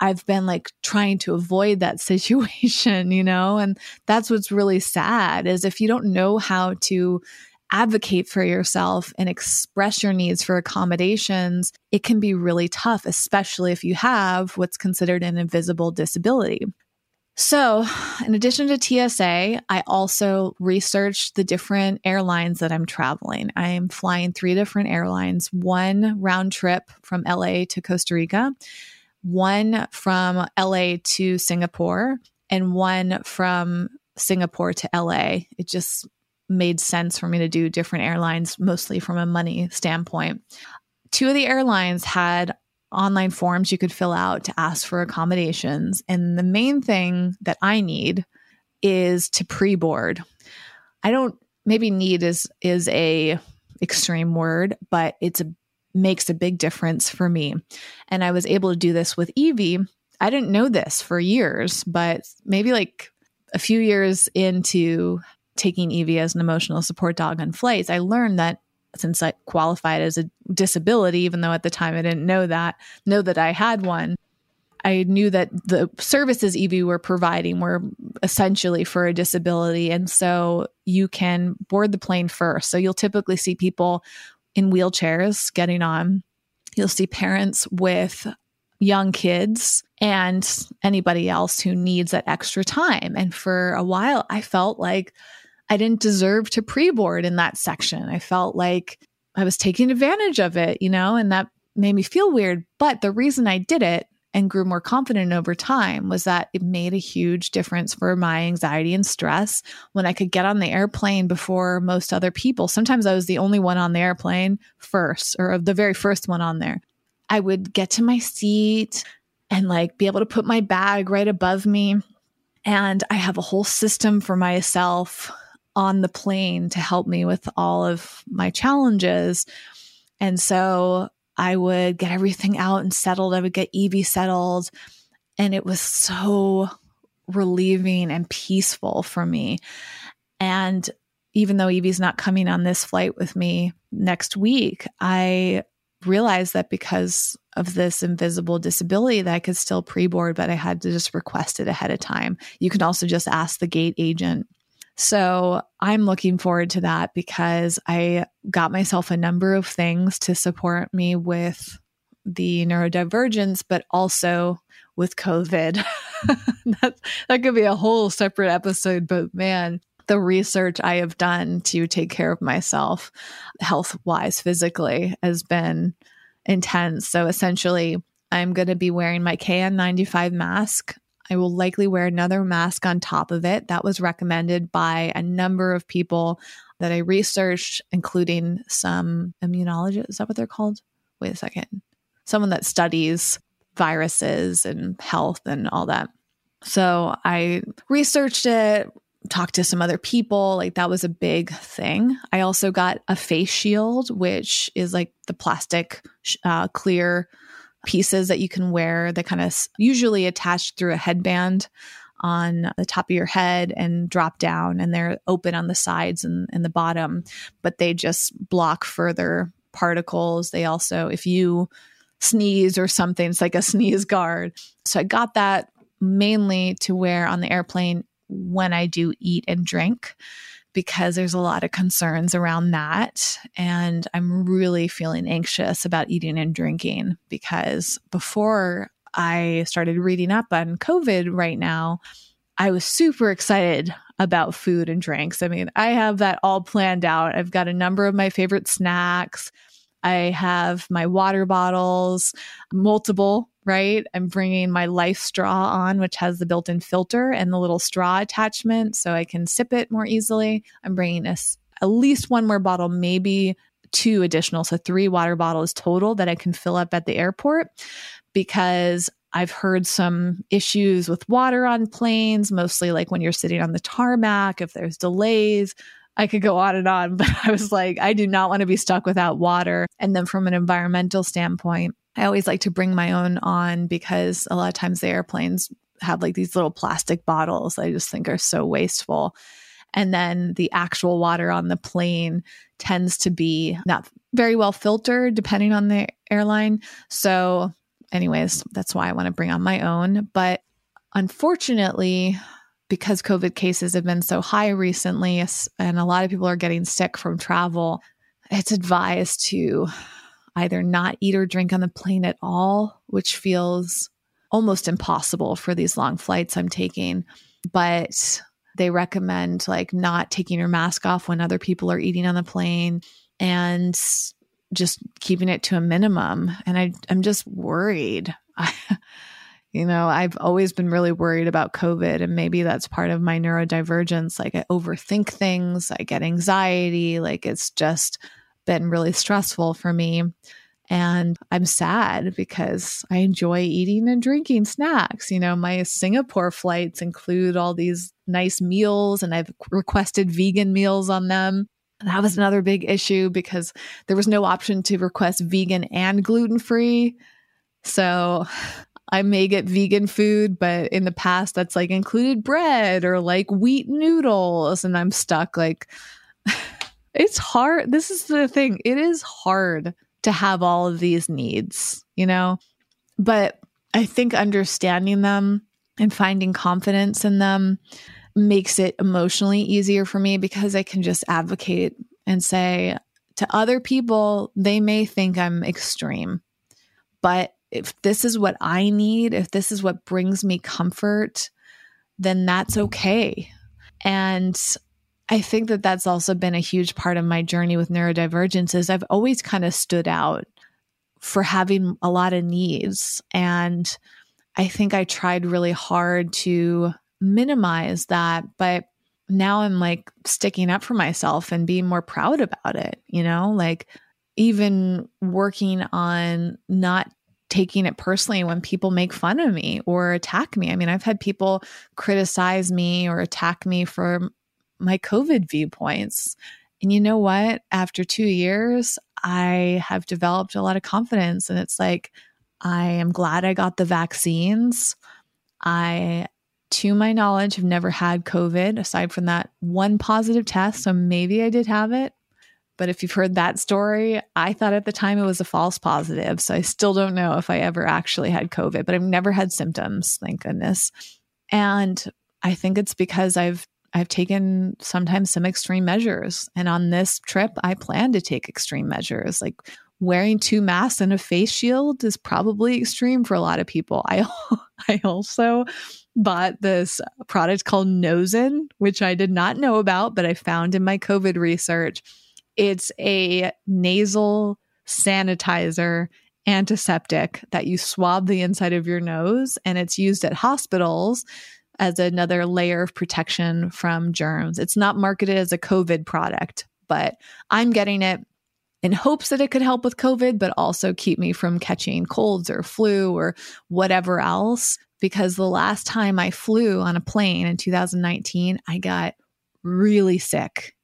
I've been like trying to avoid that situation you know and that's what's really sad is if you don't know how to advocate for yourself and express your needs for accommodations, it can be really tough, especially if you have what's considered an invisible disability. So, in addition to TSA, I also researched the different airlines that I'm traveling. I'm flying three different airlines one round trip from LA to Costa Rica, one from LA to Singapore, and one from Singapore to LA. It just made sense for me to do different airlines, mostly from a money standpoint. Two of the airlines had online forms you could fill out to ask for accommodations. And the main thing that I need is to pre-board. I don't maybe need is is a extreme word, but it's a makes a big difference for me. And I was able to do this with Evie. I didn't know this for years, but maybe like a few years into taking Evie as an emotional support dog on flights, I learned that since I qualified as a disability, even though at the time I didn't know that, know that I had one, I knew that the services Evie were providing were essentially for a disability. And so you can board the plane first. So you'll typically see people in wheelchairs getting on. You'll see parents with young kids and anybody else who needs that extra time. And for a while, I felt like I didn't deserve to pre board in that section. I felt like I was taking advantage of it, you know, and that made me feel weird. But the reason I did it and grew more confident over time was that it made a huge difference for my anxiety and stress when I could get on the airplane before most other people. Sometimes I was the only one on the airplane first or the very first one on there. I would get to my seat and like be able to put my bag right above me. And I have a whole system for myself on the plane to help me with all of my challenges. And so I would get everything out and settled. I would get Evie settled. And it was so relieving and peaceful for me. And even though Evie's not coming on this flight with me next week, I realized that because of this invisible disability that I could still pre-board, but I had to just request it ahead of time. You can also just ask the gate agent so I'm looking forward to that because I got myself a number of things to support me with the neurodivergence, but also with COVID. that, that could be a whole separate episode, but man, the research I have done to take care of myself health wise, physically, has been intense. So essentially, I'm going to be wearing my KN95 mask I will likely wear another mask on top of it. That was recommended by a number of people that I researched, including some immunologists. Is that what they're called? Wait a second. Someone that studies viruses and health and all that. So I researched it, talked to some other people. Like that was a big thing. I also got a face shield, which is like the plastic uh, clear pieces that you can wear that kind of usually attached through a headband on the top of your head and drop down and they're open on the sides and, and the bottom but they just block further particles. They also if you sneeze or something it's like a sneeze guard. So i got that mainly to wear on the airplane when i do eat and drink because there's a lot of concerns around that. And I'm really feeling anxious about eating and drinking because before I started reading up on COVID right now, I was super excited about food and drinks. I mean, I have that all planned out. I've got a number of my favorite snacks. I have my water bottles, multiple, right? I'm bringing my LifeStraw on, which has the built in filter and the little straw attachment so I can sip it more easily. I'm bringing a, at least one more bottle, maybe two additional. So three water bottles total that I can fill up at the airport because I've heard some issues with water on planes, mostly like when you're sitting on the tarmac, if there's delays. I could go on and on, but I was like, I do not want to be stuck without water. And then from an environmental standpoint, I always like to bring my own on because a lot of times the airplanes have like these little plastic bottles I just think are so wasteful. And then the actual water on the plane tends to be not very well filtered depending on the airline. So, anyways, that's why I want to bring on my own. But unfortunately, because COVID cases have been so high recently and a lot of people are getting sick from travel, it's advised to either not eat or drink on the plane at all, which feels almost impossible for these long flights I'm taking. But they recommend like not taking your mask off when other people are eating on the plane and just keeping it to a minimum. And I, I'm just worried. You know, I've always been really worried about COVID, and maybe that's part of my neurodivergence. Like, I overthink things, I get anxiety. Like, it's just been really stressful for me. And I'm sad because I enjoy eating and drinking snacks. You know, my Singapore flights include all these nice meals, and I've requested vegan meals on them. That was another big issue because there was no option to request vegan and gluten free. So I may get vegan food, but in the past that's like included bread or like wheat noodles. And I'm stuck like, it's hard. This is the thing. It is hard to have all of these needs, you know? But I think understanding them and finding confidence in them makes it emotionally easier for me because I can just advocate and say to other people, they may think I'm extreme, but if this is what I need, if this is what brings me comfort, then that's okay. And I think that that's also been a huge part of my journey with neurodivergence is I've always kind of stood out for having a lot of needs and I think I tried really hard to minimize that, but now I'm like sticking up for myself and being more proud about it, you know, like even working on not taking it personally when people make fun of me or attack me. I mean, I've had people criticize me or attack me for my COVID viewpoints. And you know what? After two years, I have developed a lot of confidence. And it's like, I am glad I got the vaccines. I, to my knowledge, have never had COVID aside from that one positive test. So maybe I did have it. But if you've heard that story, I thought at the time it was a false positive. So I still don't know if I ever actually had COVID, but I've never had symptoms, thank goodness. And I think it's because I've I've taken sometimes some extreme measures. And on this trip, I plan to take extreme measures. Like wearing two masks and a face shield is probably extreme for a lot of people. I I also bought this product called Nozin, which I did not know about, but I found in my COVID research. It's a nasal sanitizer antiseptic that you swab the inside of your nose and it's used at hospitals as another layer of protection from germs. It's not marketed as a COVID product, but I'm getting it in hopes that it could help with COVID, but also keep me from catching colds or flu or whatever else. Because the last time I flew on a plane in 2019, I got really sick.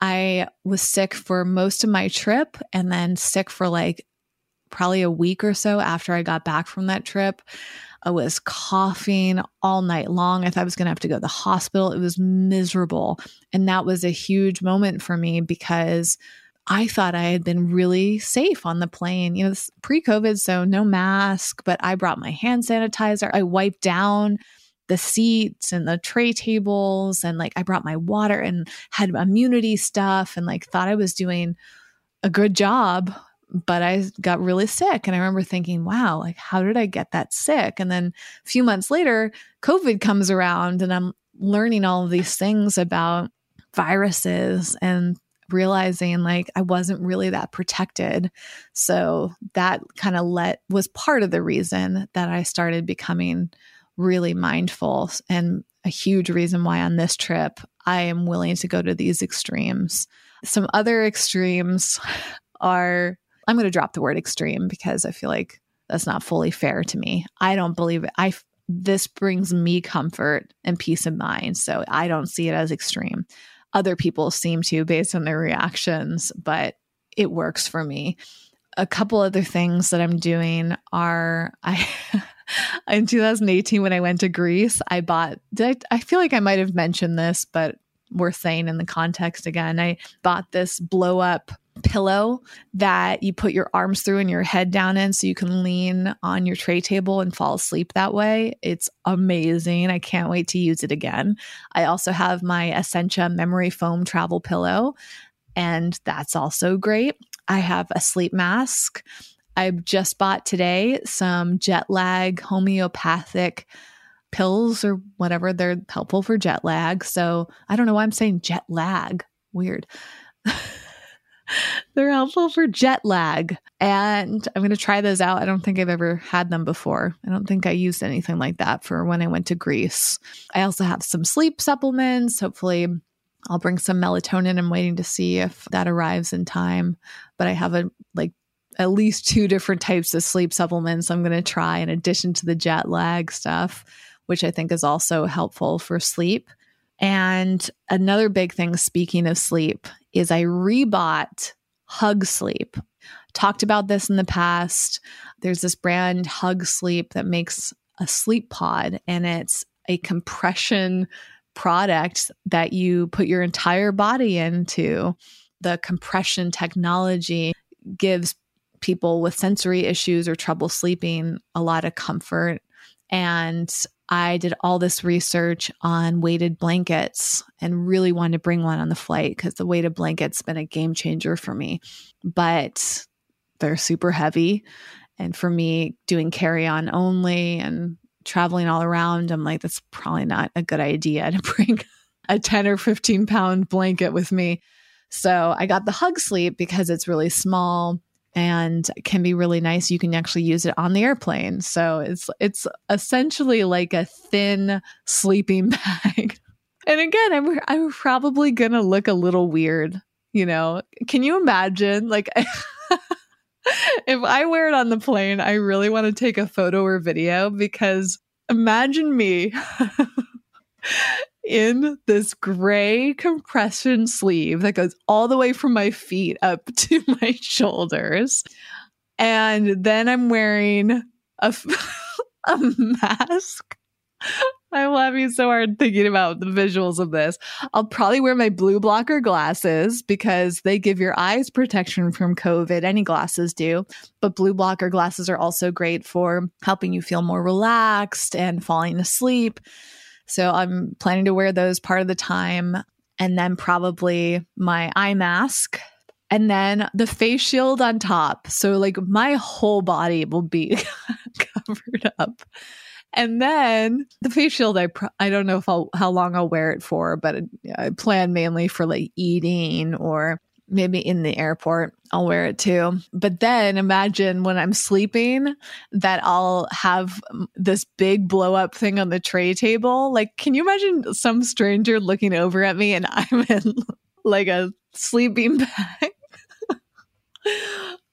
I was sick for most of my trip and then sick for like probably a week or so after I got back from that trip. I was coughing all night long. I thought I was going to have to go to the hospital. It was miserable. And that was a huge moment for me because I thought I had been really safe on the plane. You know, pre COVID, so no mask, but I brought my hand sanitizer. I wiped down the seats and the tray tables and like I brought my water and had immunity stuff and like thought I was doing a good job but I got really sick. And I remember thinking, wow, like, how did I get that sick? And then a few months later, COVID comes around and I'm learning all of these things about viruses and realizing like I wasn't really that protected. So that kind of let was part of the reason that I started becoming really mindful and a huge reason why on this trip I am willing to go to these extremes. Some other extremes are I'm going to drop the word extreme because I feel like that's not fully fair to me. I don't believe it. I this brings me comfort and peace of mind, so I don't see it as extreme. Other people seem to based on their reactions, but it works for me. A couple other things that I'm doing are I in 2018 when I went to Greece, I bought I, I feel like I might have mentioned this, but worth saying in the context again. I bought this blow up pillow that you put your arms through and your head down in so you can lean on your tray table and fall asleep that way. It's amazing. I can't wait to use it again. I also have my Essentia memory foam travel pillow, and that's also great. I have a sleep mask. I just bought today some jet lag homeopathic pills or whatever. They're helpful for jet lag. So I don't know why I'm saying jet lag. Weird. They're helpful for jet lag. And I'm going to try those out. I don't think I've ever had them before. I don't think I used anything like that for when I went to Greece. I also have some sleep supplements. Hopefully, I'll bring some melatonin. I'm waiting to see if that arrives in time. But I have a like at least two different types of sleep supplements I'm going to try in addition to the jet lag stuff, which I think is also helpful for sleep. And another big thing, speaking of sleep, is I rebought Hug Sleep. Talked about this in the past. There's this brand Hug Sleep that makes a sleep pod, and it's a compression product that you put your entire body into. The compression technology gives people with sensory issues or trouble sleeping a lot of comfort. And I did all this research on weighted blankets and really wanted to bring one on the flight because the weighted blanket's been a game changer for me. But they're super heavy And for me, doing carry on only and traveling all around, I'm like, that's probably not a good idea to bring a 10 or 15 pound blanket with me. So I got the hug sleep because it's really small and can be really nice. You can actually use it on the airplane. So it's it's essentially like a thin sleeping bag. and again, I'm I'm probably going to look a little weird, you know. Can you imagine like if I wear it on the plane, I really want to take a photo or video because imagine me in this gray compression sleeve that goes all the way from my feet up to my shoulders. And then I'm wearing a, a mask. I'm laughing so hard thinking about the visuals of this. I'll probably wear my blue blocker glasses because they give your eyes protection from COVID. Any glasses do. But blue blocker glasses are also great for helping you feel more relaxed and falling asleep. So I'm planning to wear those part of the time. And then probably my eye mask and then the face shield on top. So, like, my whole body will be covered up. And then the face shield, I pr- I don't know if I'll how long I'll wear it for, but uh, I plan mainly for like eating or maybe in the airport I'll wear it too. But then imagine when I'm sleeping that I'll have this big blow up thing on the tray table. Like, can you imagine some stranger looking over at me and I'm in like a sleeping bag?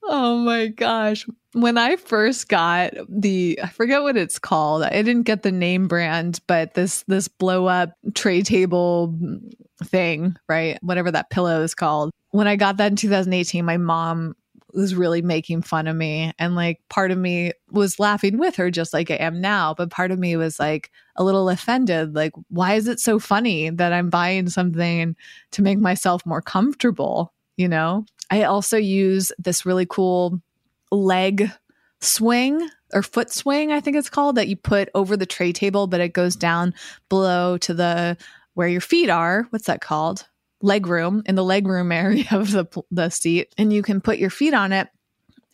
Oh my gosh. When I first got the I forget what it's called. I didn't get the name brand, but this this blow up tray table thing, right? Whatever that pillow is called when I got that in 2018, my mom was really making fun of me. And like part of me was laughing with her, just like I am now. But part of me was like a little offended. Like, why is it so funny that I'm buying something to make myself more comfortable? You know, I also use this really cool leg swing or foot swing, I think it's called, that you put over the tray table, but it goes down below to the where your feet are. What's that called? leg room in the leg room area of the the seat and you can put your feet on it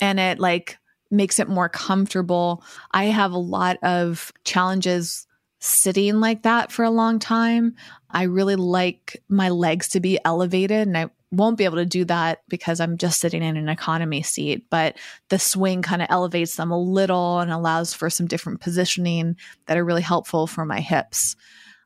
and it like makes it more comfortable. I have a lot of challenges sitting like that for a long time. I really like my legs to be elevated and I won't be able to do that because I'm just sitting in an economy seat, but the swing kind of elevates them a little and allows for some different positioning that are really helpful for my hips.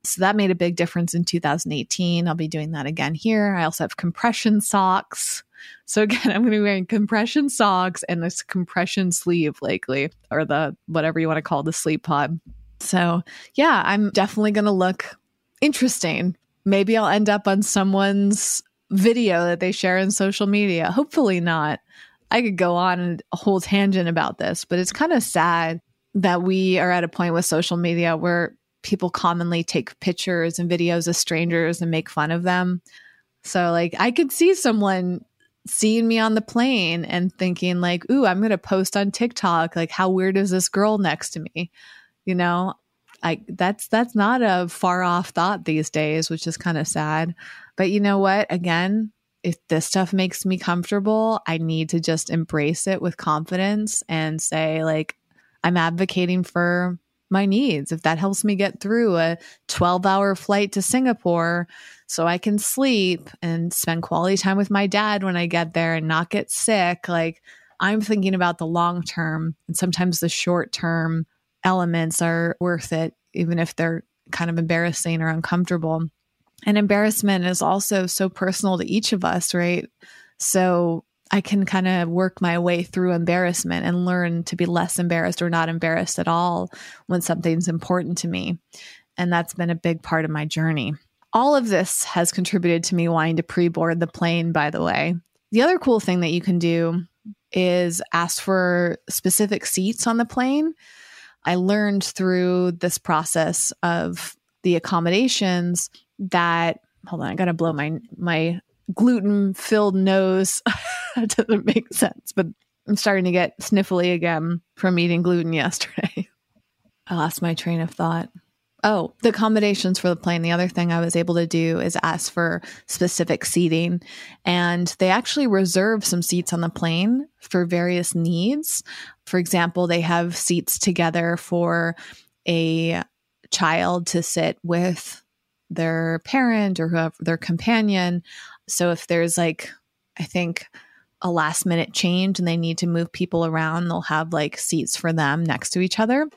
So that made a big difference in 2018. I'll be doing that again here. I also have compression socks. So again, I'm going to be wearing compression socks and this compression sleeve likely, or the whatever you want to call the sleep pod. So yeah, I'm definitely going to look interesting. Maybe I'll end up on someone's video that they share in social media. Hopefully not. I could go on a whole tangent about this, but it's kind of sad that we are at a point with social media where people commonly take pictures and videos of strangers and make fun of them. So like I could see someone seeing me on the plane and thinking like, "Ooh, I'm going to post on TikTok like how weird is this girl next to me?" You know, I that's that's not a far off thought these days, which is kind of sad. But you know what? Again, if this stuff makes me comfortable, I need to just embrace it with confidence and say like I'm advocating for my needs. If that helps me get through a 12 hour flight to Singapore so I can sleep and spend quality time with my dad when I get there and not get sick, like I'm thinking about the long term. And sometimes the short term elements are worth it, even if they're kind of embarrassing or uncomfortable. And embarrassment is also so personal to each of us, right? So I can kind of work my way through embarrassment and learn to be less embarrassed or not embarrassed at all when something's important to me. And that's been a big part of my journey. All of this has contributed to me wanting to pre board the plane, by the way. The other cool thing that you can do is ask for specific seats on the plane. I learned through this process of the accommodations that hold on, I gotta blow my my gluten filled nose. that doesn't make sense, but I'm starting to get sniffly again from eating gluten yesterday. I lost my train of thought. Oh, the accommodations for the plane. The other thing I was able to do is ask for specific seating. And they actually reserve some seats on the plane for various needs. For example, they have seats together for a child to sit with their parent or whoever their companion. So if there's like, I think, a last minute change and they need to move people around, they'll have like seats for them next to each other.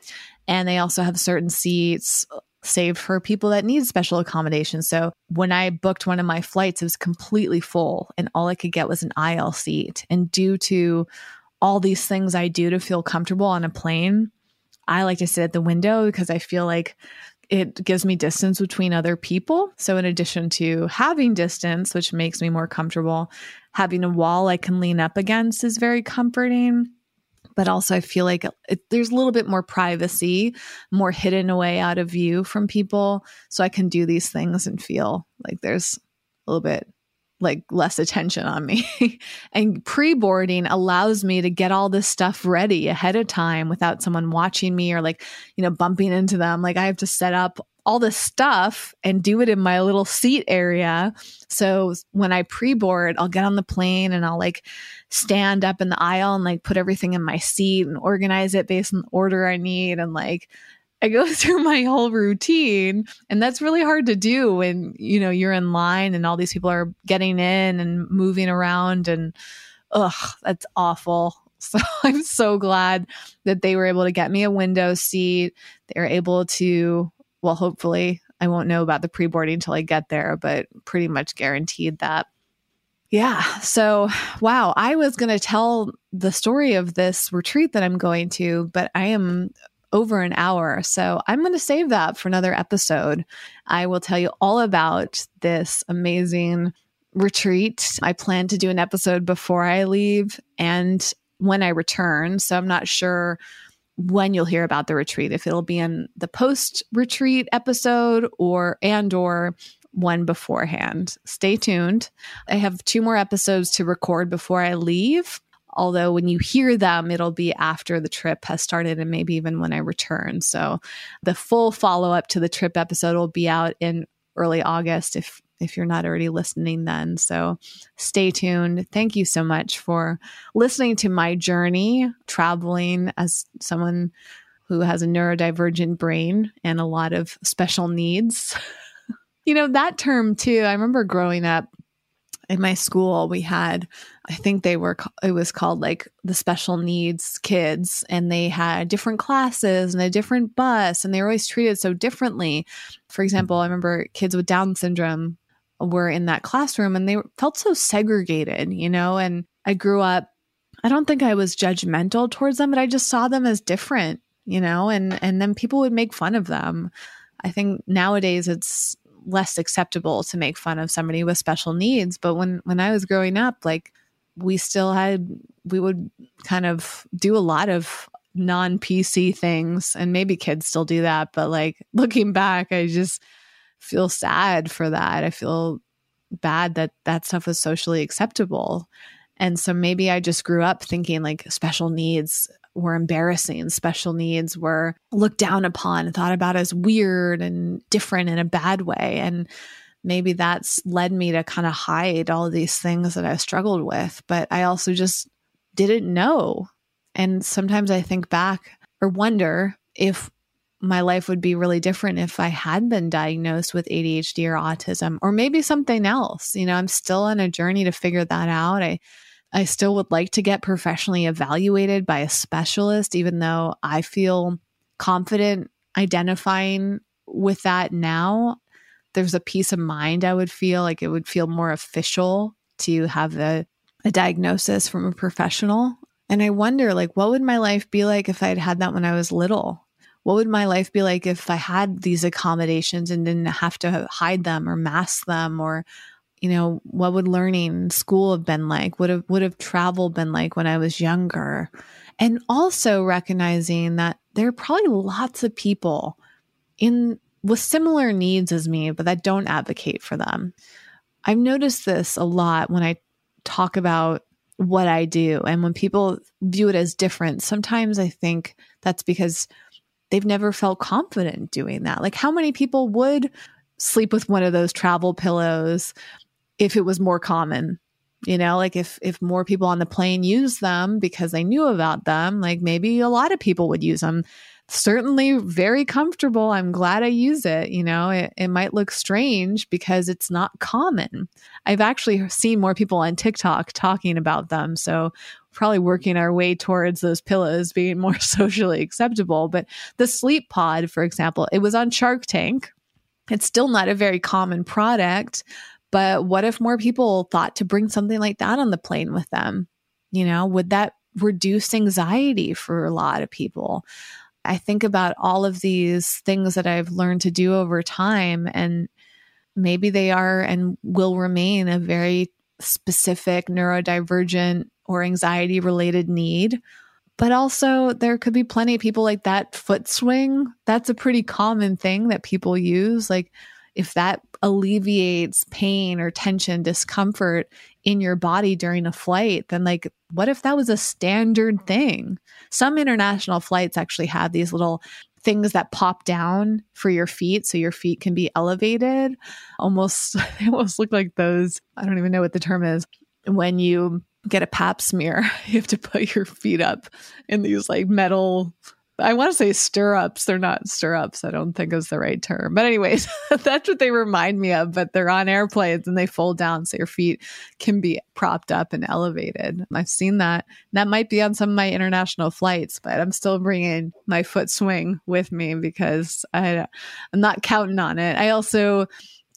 And they also have certain seats uh, saved for people that need special accommodations. So when I booked one of my flights, it was completely full and all I could get was an aisle seat. And due to all these things I do to feel comfortable on a plane, I like to sit at the window because I feel like it gives me distance between other people. So, in addition to having distance, which makes me more comfortable, having a wall I can lean up against is very comforting. But also, I feel like it, there's a little bit more privacy, more hidden away out of view from people. So I can do these things and feel like there's a little bit like less attention on me. and pre boarding allows me to get all this stuff ready ahead of time without someone watching me or like, you know, bumping into them. Like I have to set up all this stuff and do it in my little seat area. So when I pre board, I'll get on the plane and I'll like stand up in the aisle and like put everything in my seat and organize it based on the order I need and like I go through my whole routine and that's really hard to do when you know you're in line and all these people are getting in and moving around and ugh that's awful. So I'm so glad that they were able to get me a window seat. They're able to well hopefully I won't know about the pre-boarding until I get there, but pretty much guaranteed that. Yeah. So, wow, I was going to tell the story of this retreat that I'm going to, but I am over an hour. So I'm going to save that for another episode. I will tell you all about this amazing retreat. I plan to do an episode before I leave and when I return. So I'm not sure when you'll hear about the retreat if it'll be in the post retreat episode or and or one beforehand. Stay tuned. I have two more episodes to record before I leave. Although when you hear them, it'll be after the trip has started and maybe even when I return. So the full follow up to the trip episode will be out in early August if if you're not already listening then. So stay tuned. Thank you so much for listening to my journey traveling as someone who has a neurodivergent brain and a lot of special needs. you know, that term too. I remember growing up in my school, we had I think they were, it was called like the special needs kids, and they had different classes and a different bus, and they were always treated so differently. For example, I remember kids with Down syndrome were in that classroom and they felt so segregated, you know, and I grew up, I don't think I was judgmental towards them, but I just saw them as different, you know, and, and then people would make fun of them. I think nowadays it's less acceptable to make fun of somebody with special needs. But when, when I was growing up, like we still had we would kind of do a lot of non PC things and maybe kids still do that but like looking back I just feel sad for that I feel bad that that stuff was socially acceptable and so maybe I just grew up thinking like special needs were embarrassing special needs were looked down upon thought about as weird and different in a bad way and maybe that's led me to kind of hide all of these things that I've struggled with, but I also just didn't know. And sometimes I think back or wonder if my life would be really different if I had been diagnosed with ADHD or autism or maybe something else. You know, I'm still on a journey to figure that out. I I still would like to get professionally evaluated by a specialist even though I feel confident identifying with that now there's a peace of mind I would feel like it would feel more official to have a, a diagnosis from a professional. And I wonder, like, what would my life be like if I had had that when I was little? What would my life be like if I had these accommodations and didn't have to hide them or mask them or you know what would learning school have been like would have would have travel been like when i was younger and also recognizing that there are probably lots of people in with similar needs as me, but that don't advocate for them. I've noticed this a lot when I talk about what I do and when people view it as different. Sometimes I think that's because they've never felt confident doing that. Like, how many people would sleep with one of those travel pillows if it was more common? You know, like if if more people on the plane use them because they knew about them, like maybe a lot of people would use them certainly very comfortable. I'm glad I use it. You know, it, it might look strange because it's not common. I've actually seen more people on TikTok talking about them. So, probably working our way towards those pillows being more socially acceptable. But the sleep pod, for example, it was on Shark Tank. It's still not a very common product. But what if more people thought to bring something like that on the plane with them? You know, would that reduce anxiety for a lot of people? I think about all of these things that I've learned to do over time, and maybe they are and will remain a very specific neurodivergent or anxiety related need. But also, there could be plenty of people like that foot swing. That's a pretty common thing that people use. Like, if that alleviates pain or tension, discomfort in your body during a flight, then like, what if that was a standard thing? Some international flights actually have these little things that pop down for your feet so your feet can be elevated. Almost, they almost look like those. I don't even know what the term is when you get a pap smear, you have to put your feet up in these like metal I want to say stirrups. They're not stirrups. I don't think is the right term. But anyways, that's what they remind me of. But they're on airplanes and they fold down so your feet can be propped up and elevated. I've seen that. That might be on some of my international flights, but I'm still bringing my foot swing with me because I, I'm not counting on it. I also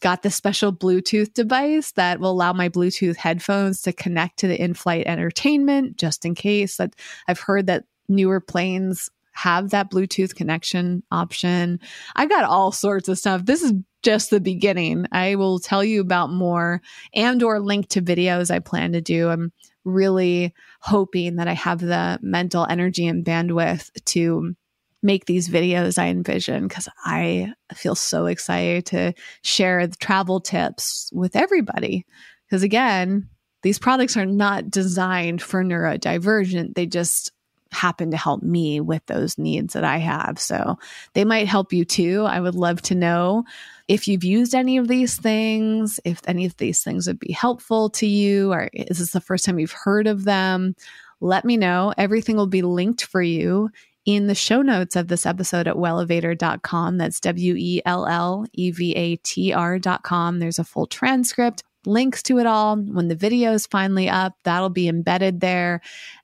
got the special Bluetooth device that will allow my Bluetooth headphones to connect to the in-flight entertainment just in case that I've heard that newer planes have that Bluetooth connection option. I've got all sorts of stuff. This is just the beginning. I will tell you about more and or link to videos I plan to do. I'm really hoping that I have the mental energy and bandwidth to make these videos I envision because I feel so excited to share the travel tips with everybody. Because again, these products are not designed for neurodivergent. They just happen to help me with those needs that I have. So they might help you too. I would love to know if you've used any of these things, if any of these things would be helpful to you, or is this the first time you've heard of them? Let me know. Everything will be linked for you in the show notes of this episode at wellevatr.com. That's W E L L E V A T R.com. There's a full transcript, links to it all. When the video is finally up, that'll be embedded there.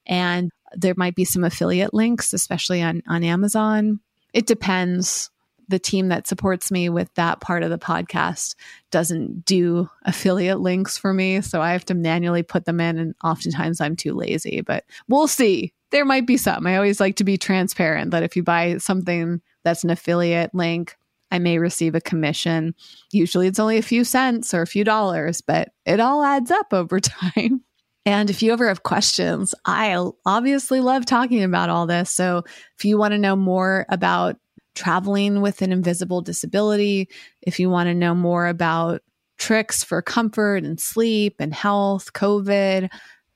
And there might be some affiliate links, especially on, on Amazon. It depends. The team that supports me with that part of the podcast doesn't do affiliate links for me. So I have to manually put them in. And oftentimes I'm too lazy, but we'll see. There might be some. I always like to be transparent that if you buy something that's an affiliate link, I may receive a commission. Usually it's only a few cents or a few dollars, but it all adds up over time. And if you ever have questions, I obviously love talking about all this. So if you want to know more about traveling with an invisible disability, if you want to know more about tricks for comfort and sleep and health, COVID,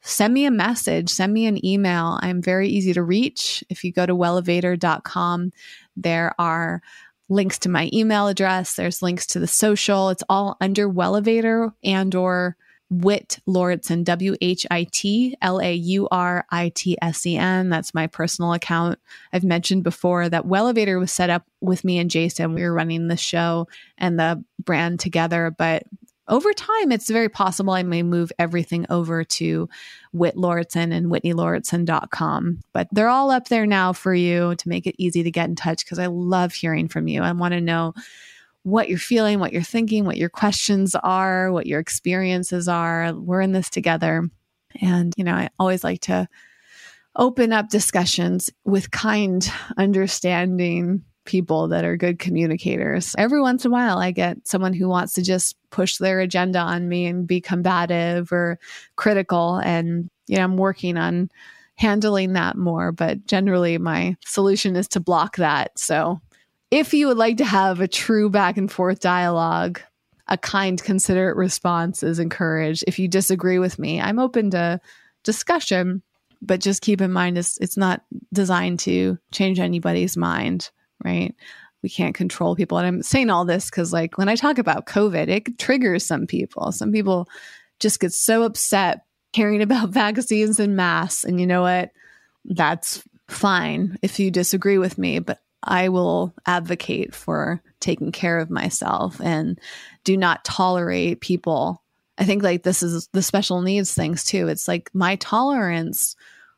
send me a message, send me an email. I'm very easy to reach. If you go to wellevatr.com, there are links to my email address, there's links to the social. It's all under Wellevatr and or Whit Lauritsen, W H I T L A U R I T S E N. That's my personal account. I've mentioned before that Wellevatr was set up with me and Jason. We were running the show and the brand together, but over time, it's very possible I may move everything over to Whit Lauritsen and WhitneyLauritsen.com. But they're all up there now for you to make it easy to get in touch because I love hearing from you. I want to know what you're feeling, what you're thinking, what your questions are, what your experiences are. We're in this together. And, you know, I always like to open up discussions with kind, understanding people that are good communicators. Every once in a while, I get someone who wants to just push their agenda on me and be combative or critical. And, you know, I'm working on handling that more. But generally, my solution is to block that. So if you would like to have a true back and forth dialogue, a kind, considerate response is encouraged. If you disagree with me, I'm open to discussion, but just keep in mind it's, it's not designed to change anybody's mind. right? We can't control people. And I'm saying all this because, like, when I talk about COVID, it triggers some people. Some people just get so upset hearing about vaccines and masks. And you know what? That's fine if you disagree with me, but I will advocate for taking care of myself and do not tolerate people. I think like this is the special needs things too. It's like my tolerance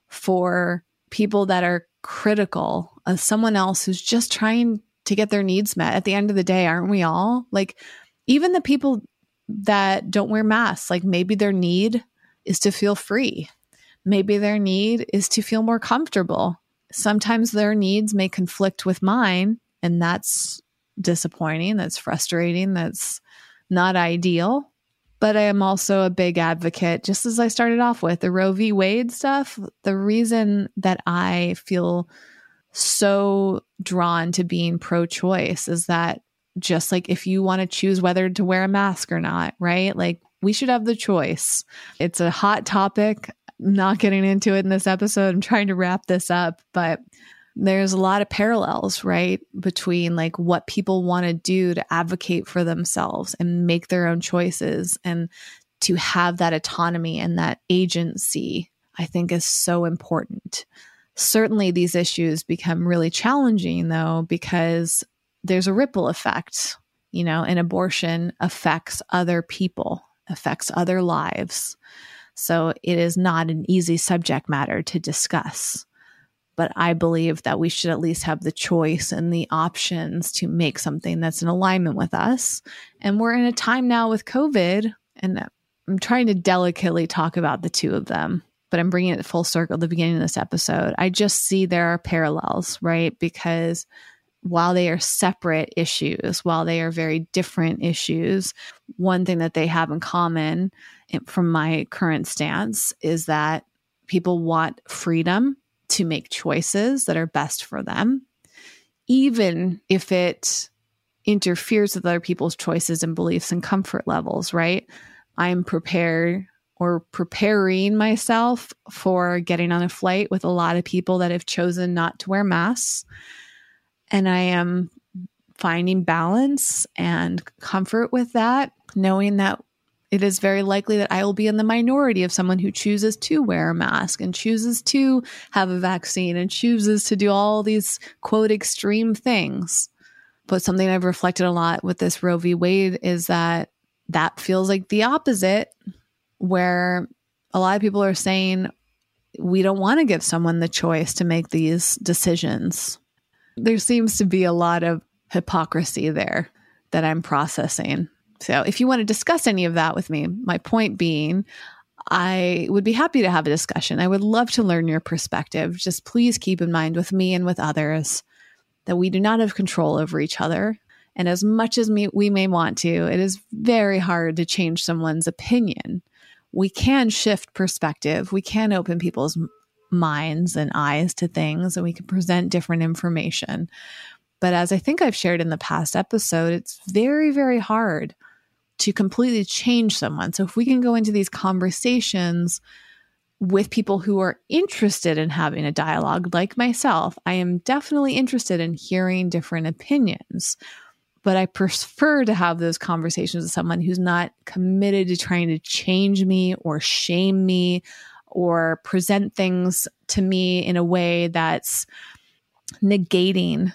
for people that are critical of someone else who's just trying to get their needs met. At the end of the day, aren't we all? Like even the people that don't wear masks, like maybe their need is to feel free. Maybe their need is to feel more comfortable. Sometimes their needs may conflict with mine, and that's disappointing. That's frustrating. That's not ideal. But I am also a big advocate, just as I started off with the Roe v. Wade stuff. The reason that I feel so drawn to being pro choice is that just like if you want to choose whether to wear a mask or not, right? Like we should have the choice. It's a hot topic. Not getting into it in this episode. I'm trying to wrap this up, but there's a lot of parallels, right? Between like what people want to do to advocate for themselves and make their own choices and to have that autonomy and that agency, I think is so important. Certainly, these issues become really challenging though, because there's a ripple effect, you know, and abortion affects other people affects other lives. So it is not an easy subject matter to discuss. But I believe that we should at least have the choice and the options to make something that's in alignment with us. And we're in a time now with COVID, and I'm trying to delicately talk about the two of them, but I'm bringing it full circle at the beginning of this episode. I just see there are parallels, right? Because while they are separate issues, while they are very different issues, one thing that they have in common from my current stance is that people want freedom to make choices that are best for them, even if it interferes with other people's choices and beliefs and comfort levels, right? I'm prepared or preparing myself for getting on a flight with a lot of people that have chosen not to wear masks and I am finding balance and comfort with that, knowing that it is very likely that I will be in the minority of someone who chooses to wear a mask and chooses to have a vaccine and chooses to do all these quote extreme things. But something I've reflected a lot with this Roe v. Wade is that that feels like the opposite, where a lot of people are saying we don't want to give someone the choice to make these decisions there seems to be a lot of hypocrisy there that I'm processing. So if you want to discuss any of that with me, my point being, I would be happy to have a discussion. I would love to learn your perspective. Just please keep in mind with me and with others that we do not have control over each other. And as much as me, we may want to, it is very hard to change someone's opinion. We can shift perspective, we can open people's minds and eyes to things and we can present different information. But as I think I've shared in the past episode, it's very, very hard to completely change someone. So if we can go into these conversations with people who are interested in having a dialogue, like myself, I am definitely interested in hearing different opinions. But I prefer to have those conversations with someone who's not committed to trying to change me or shame me or present things to me in a way that's negating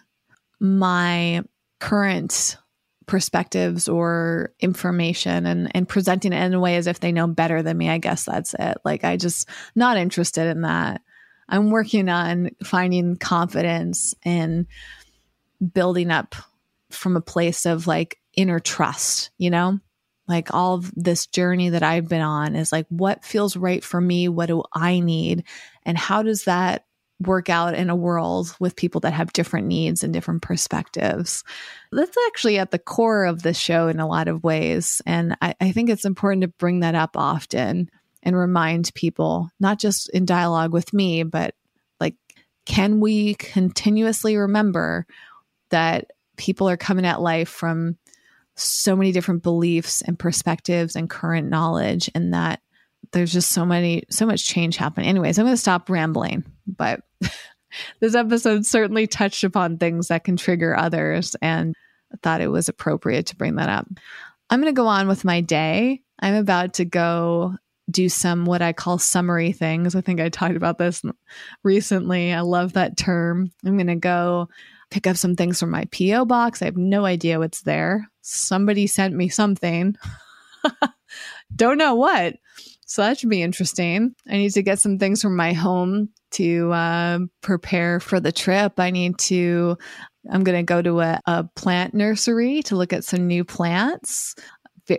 my current perspectives or information and and presenting it in a way as if they know better than me i guess that's it like i just not interested in that i'm working on finding confidence and building up from a place of like inner trust you know like all of this journey that I've been on is like, what feels right for me? What do I need? And how does that work out in a world with people that have different needs and different perspectives? That's actually at the core of the show in a lot of ways. And I, I think it's important to bring that up often and remind people, not just in dialogue with me, but like, can we continuously remember that people are coming at life from so many different beliefs and perspectives and current knowledge and that there's just so many so much change happening anyways i'm going to stop rambling but this episode certainly touched upon things that can trigger others, and I thought it was appropriate to bring that up. I'm going to go on with my day. I'm about to go do some what I call summary things. I think I talked about this recently. I love that term. I'm going to go pick up some things from my P.O. box. I have no idea what's there. Somebody sent me something. Don't know what. So that should be interesting. I need to get some things from my home to uh, prepare for the trip. I need to, I'm going to go to a, a plant nursery to look at some new plants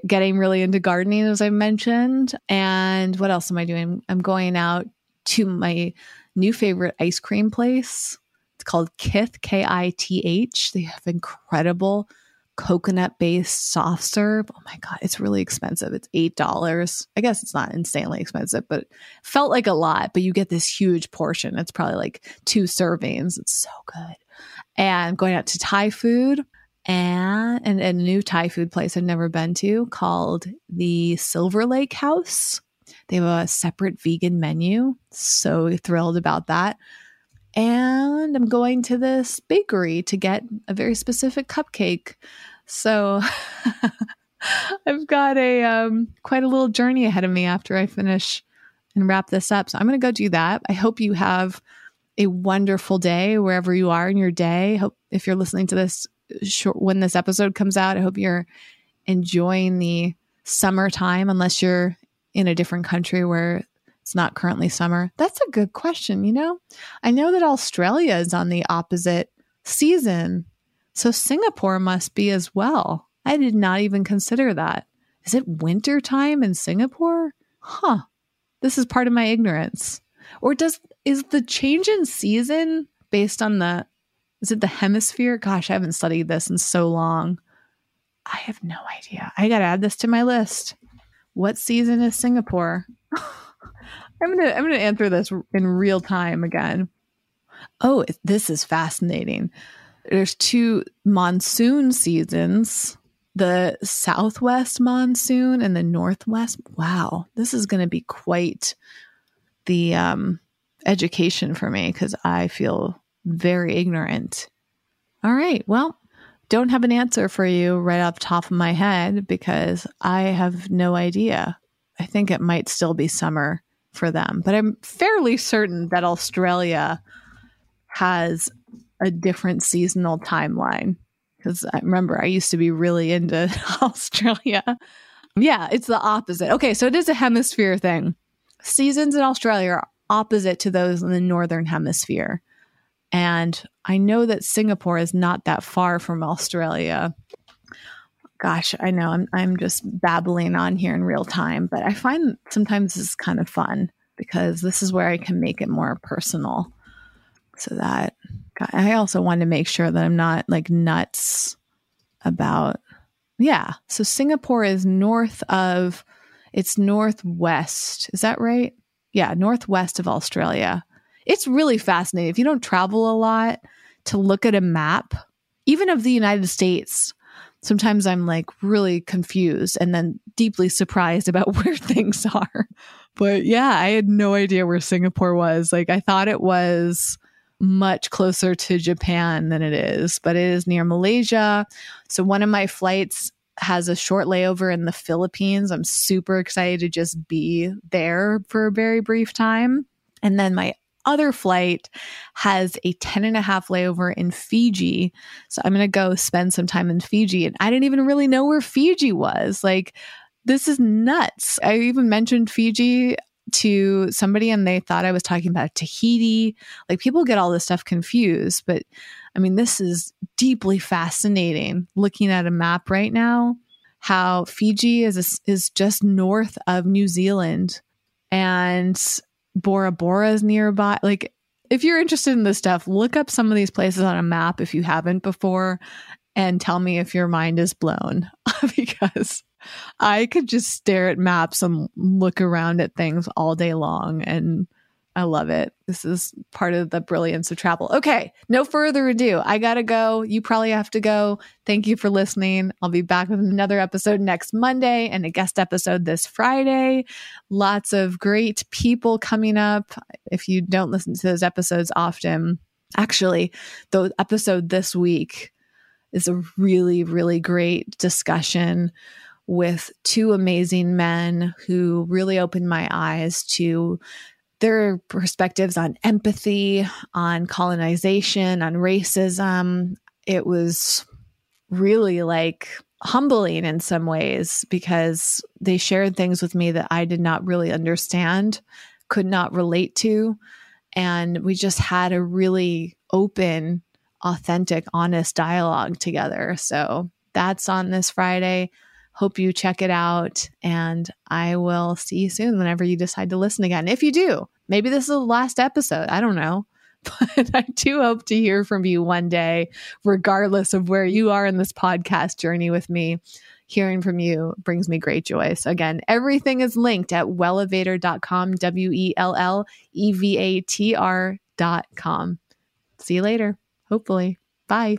getting really into gardening, as I mentioned. And what else am I doing? I'm going out to my new favorite ice cream place. It's called Kith, K I T H. They have incredible coconut based soft serve. Oh my God, it's really expensive. It's $8. I guess it's not insanely expensive, but felt like a lot. But you get this huge portion. It's probably like two servings. It's so good. And going out to Thai food and, and a new Thai food place I've never been to called the Silver Lake House. They have a separate vegan menu. So thrilled about that. And I'm going to this bakery to get a very specific cupcake. So I've got a um, quite a little journey ahead of me after I finish and wrap this up. So I'm going to go do that. I hope you have a wonderful day wherever you are in your day. Hope if you're listening to this short, when this episode comes out, I hope you're enjoying the summertime unless you're in a different country where it's not currently summer. That's a good question, you know? I know that Australia is on the opposite season. So Singapore must be as well. I did not even consider that. Is it winter time in Singapore? Huh. This is part of my ignorance. Or does is the change in season based on the is it the hemisphere? Gosh, I haven't studied this in so long. I have no idea. I got to add this to my list. What season is Singapore? I'm to I'm to answer this in real time again. Oh, this is fascinating. There's two monsoon seasons the southwest monsoon and the northwest. Wow, this is going to be quite the um, education for me because I feel very ignorant. All right. Well, don't have an answer for you right off the top of my head because I have no idea. I think it might still be summer for them, but I'm fairly certain that Australia has a different seasonal timeline because I remember I used to be really into Australia. Yeah, it's the opposite. Okay, so it is a hemisphere thing. Seasons in Australia are opposite to those in the northern hemisphere. And I know that Singapore is not that far from Australia. Gosh, I know I'm I'm just babbling on here in real time, but I find sometimes this is kind of fun because this is where I can make it more personal. So that I also want to make sure that I'm not like nuts about yeah. So Singapore is north of it's northwest. Is that right? Yeah, northwest of Australia it's really fascinating. If you don't travel a lot, to look at a map, even of the United States, sometimes I'm like really confused and then deeply surprised about where things are. But yeah, I had no idea where Singapore was. Like, I thought it was much closer to Japan than it is, but it is near Malaysia. So, one of my flights has a short layover in the Philippines. I'm super excited to just be there for a very brief time. And then my other flight has a 10 and a half layover in Fiji. So I'm going to go spend some time in Fiji. And I didn't even really know where Fiji was. Like, this is nuts. I even mentioned Fiji to somebody and they thought I was talking about Tahiti. Like, people get all this stuff confused. But I mean, this is deeply fascinating looking at a map right now. How Fiji is is just north of New Zealand, and Bora Bora is nearby. Like, if you're interested in this stuff, look up some of these places on a map if you haven't before and tell me if your mind is blown because I could just stare at maps and look around at things all day long and I love it. This is part of the brilliance of travel. Okay, no further ado. I got to go. You probably have to go. Thank you for listening. I'll be back with another episode next Monday and a guest episode this Friday. Lots of great people coming up. If you don't listen to those episodes often, actually, the episode this week is a really, really great discussion with two amazing men who really opened my eyes to their perspectives on empathy, on colonization, on racism. It was really like humbling in some ways because they shared things with me that I did not really understand, could not relate to. And we just had a really open, authentic, honest dialogue together. So that's on this Friday. Hope you check it out. And I will see you soon whenever you decide to listen again. If you do, maybe this is the last episode. I don't know. But I do hope to hear from you one day, regardless of where you are in this podcast journey with me. Hearing from you brings me great joy. So, again, everything is linked at wellevatr.com, W E L L E V A T R.com. See you later, hopefully. Bye.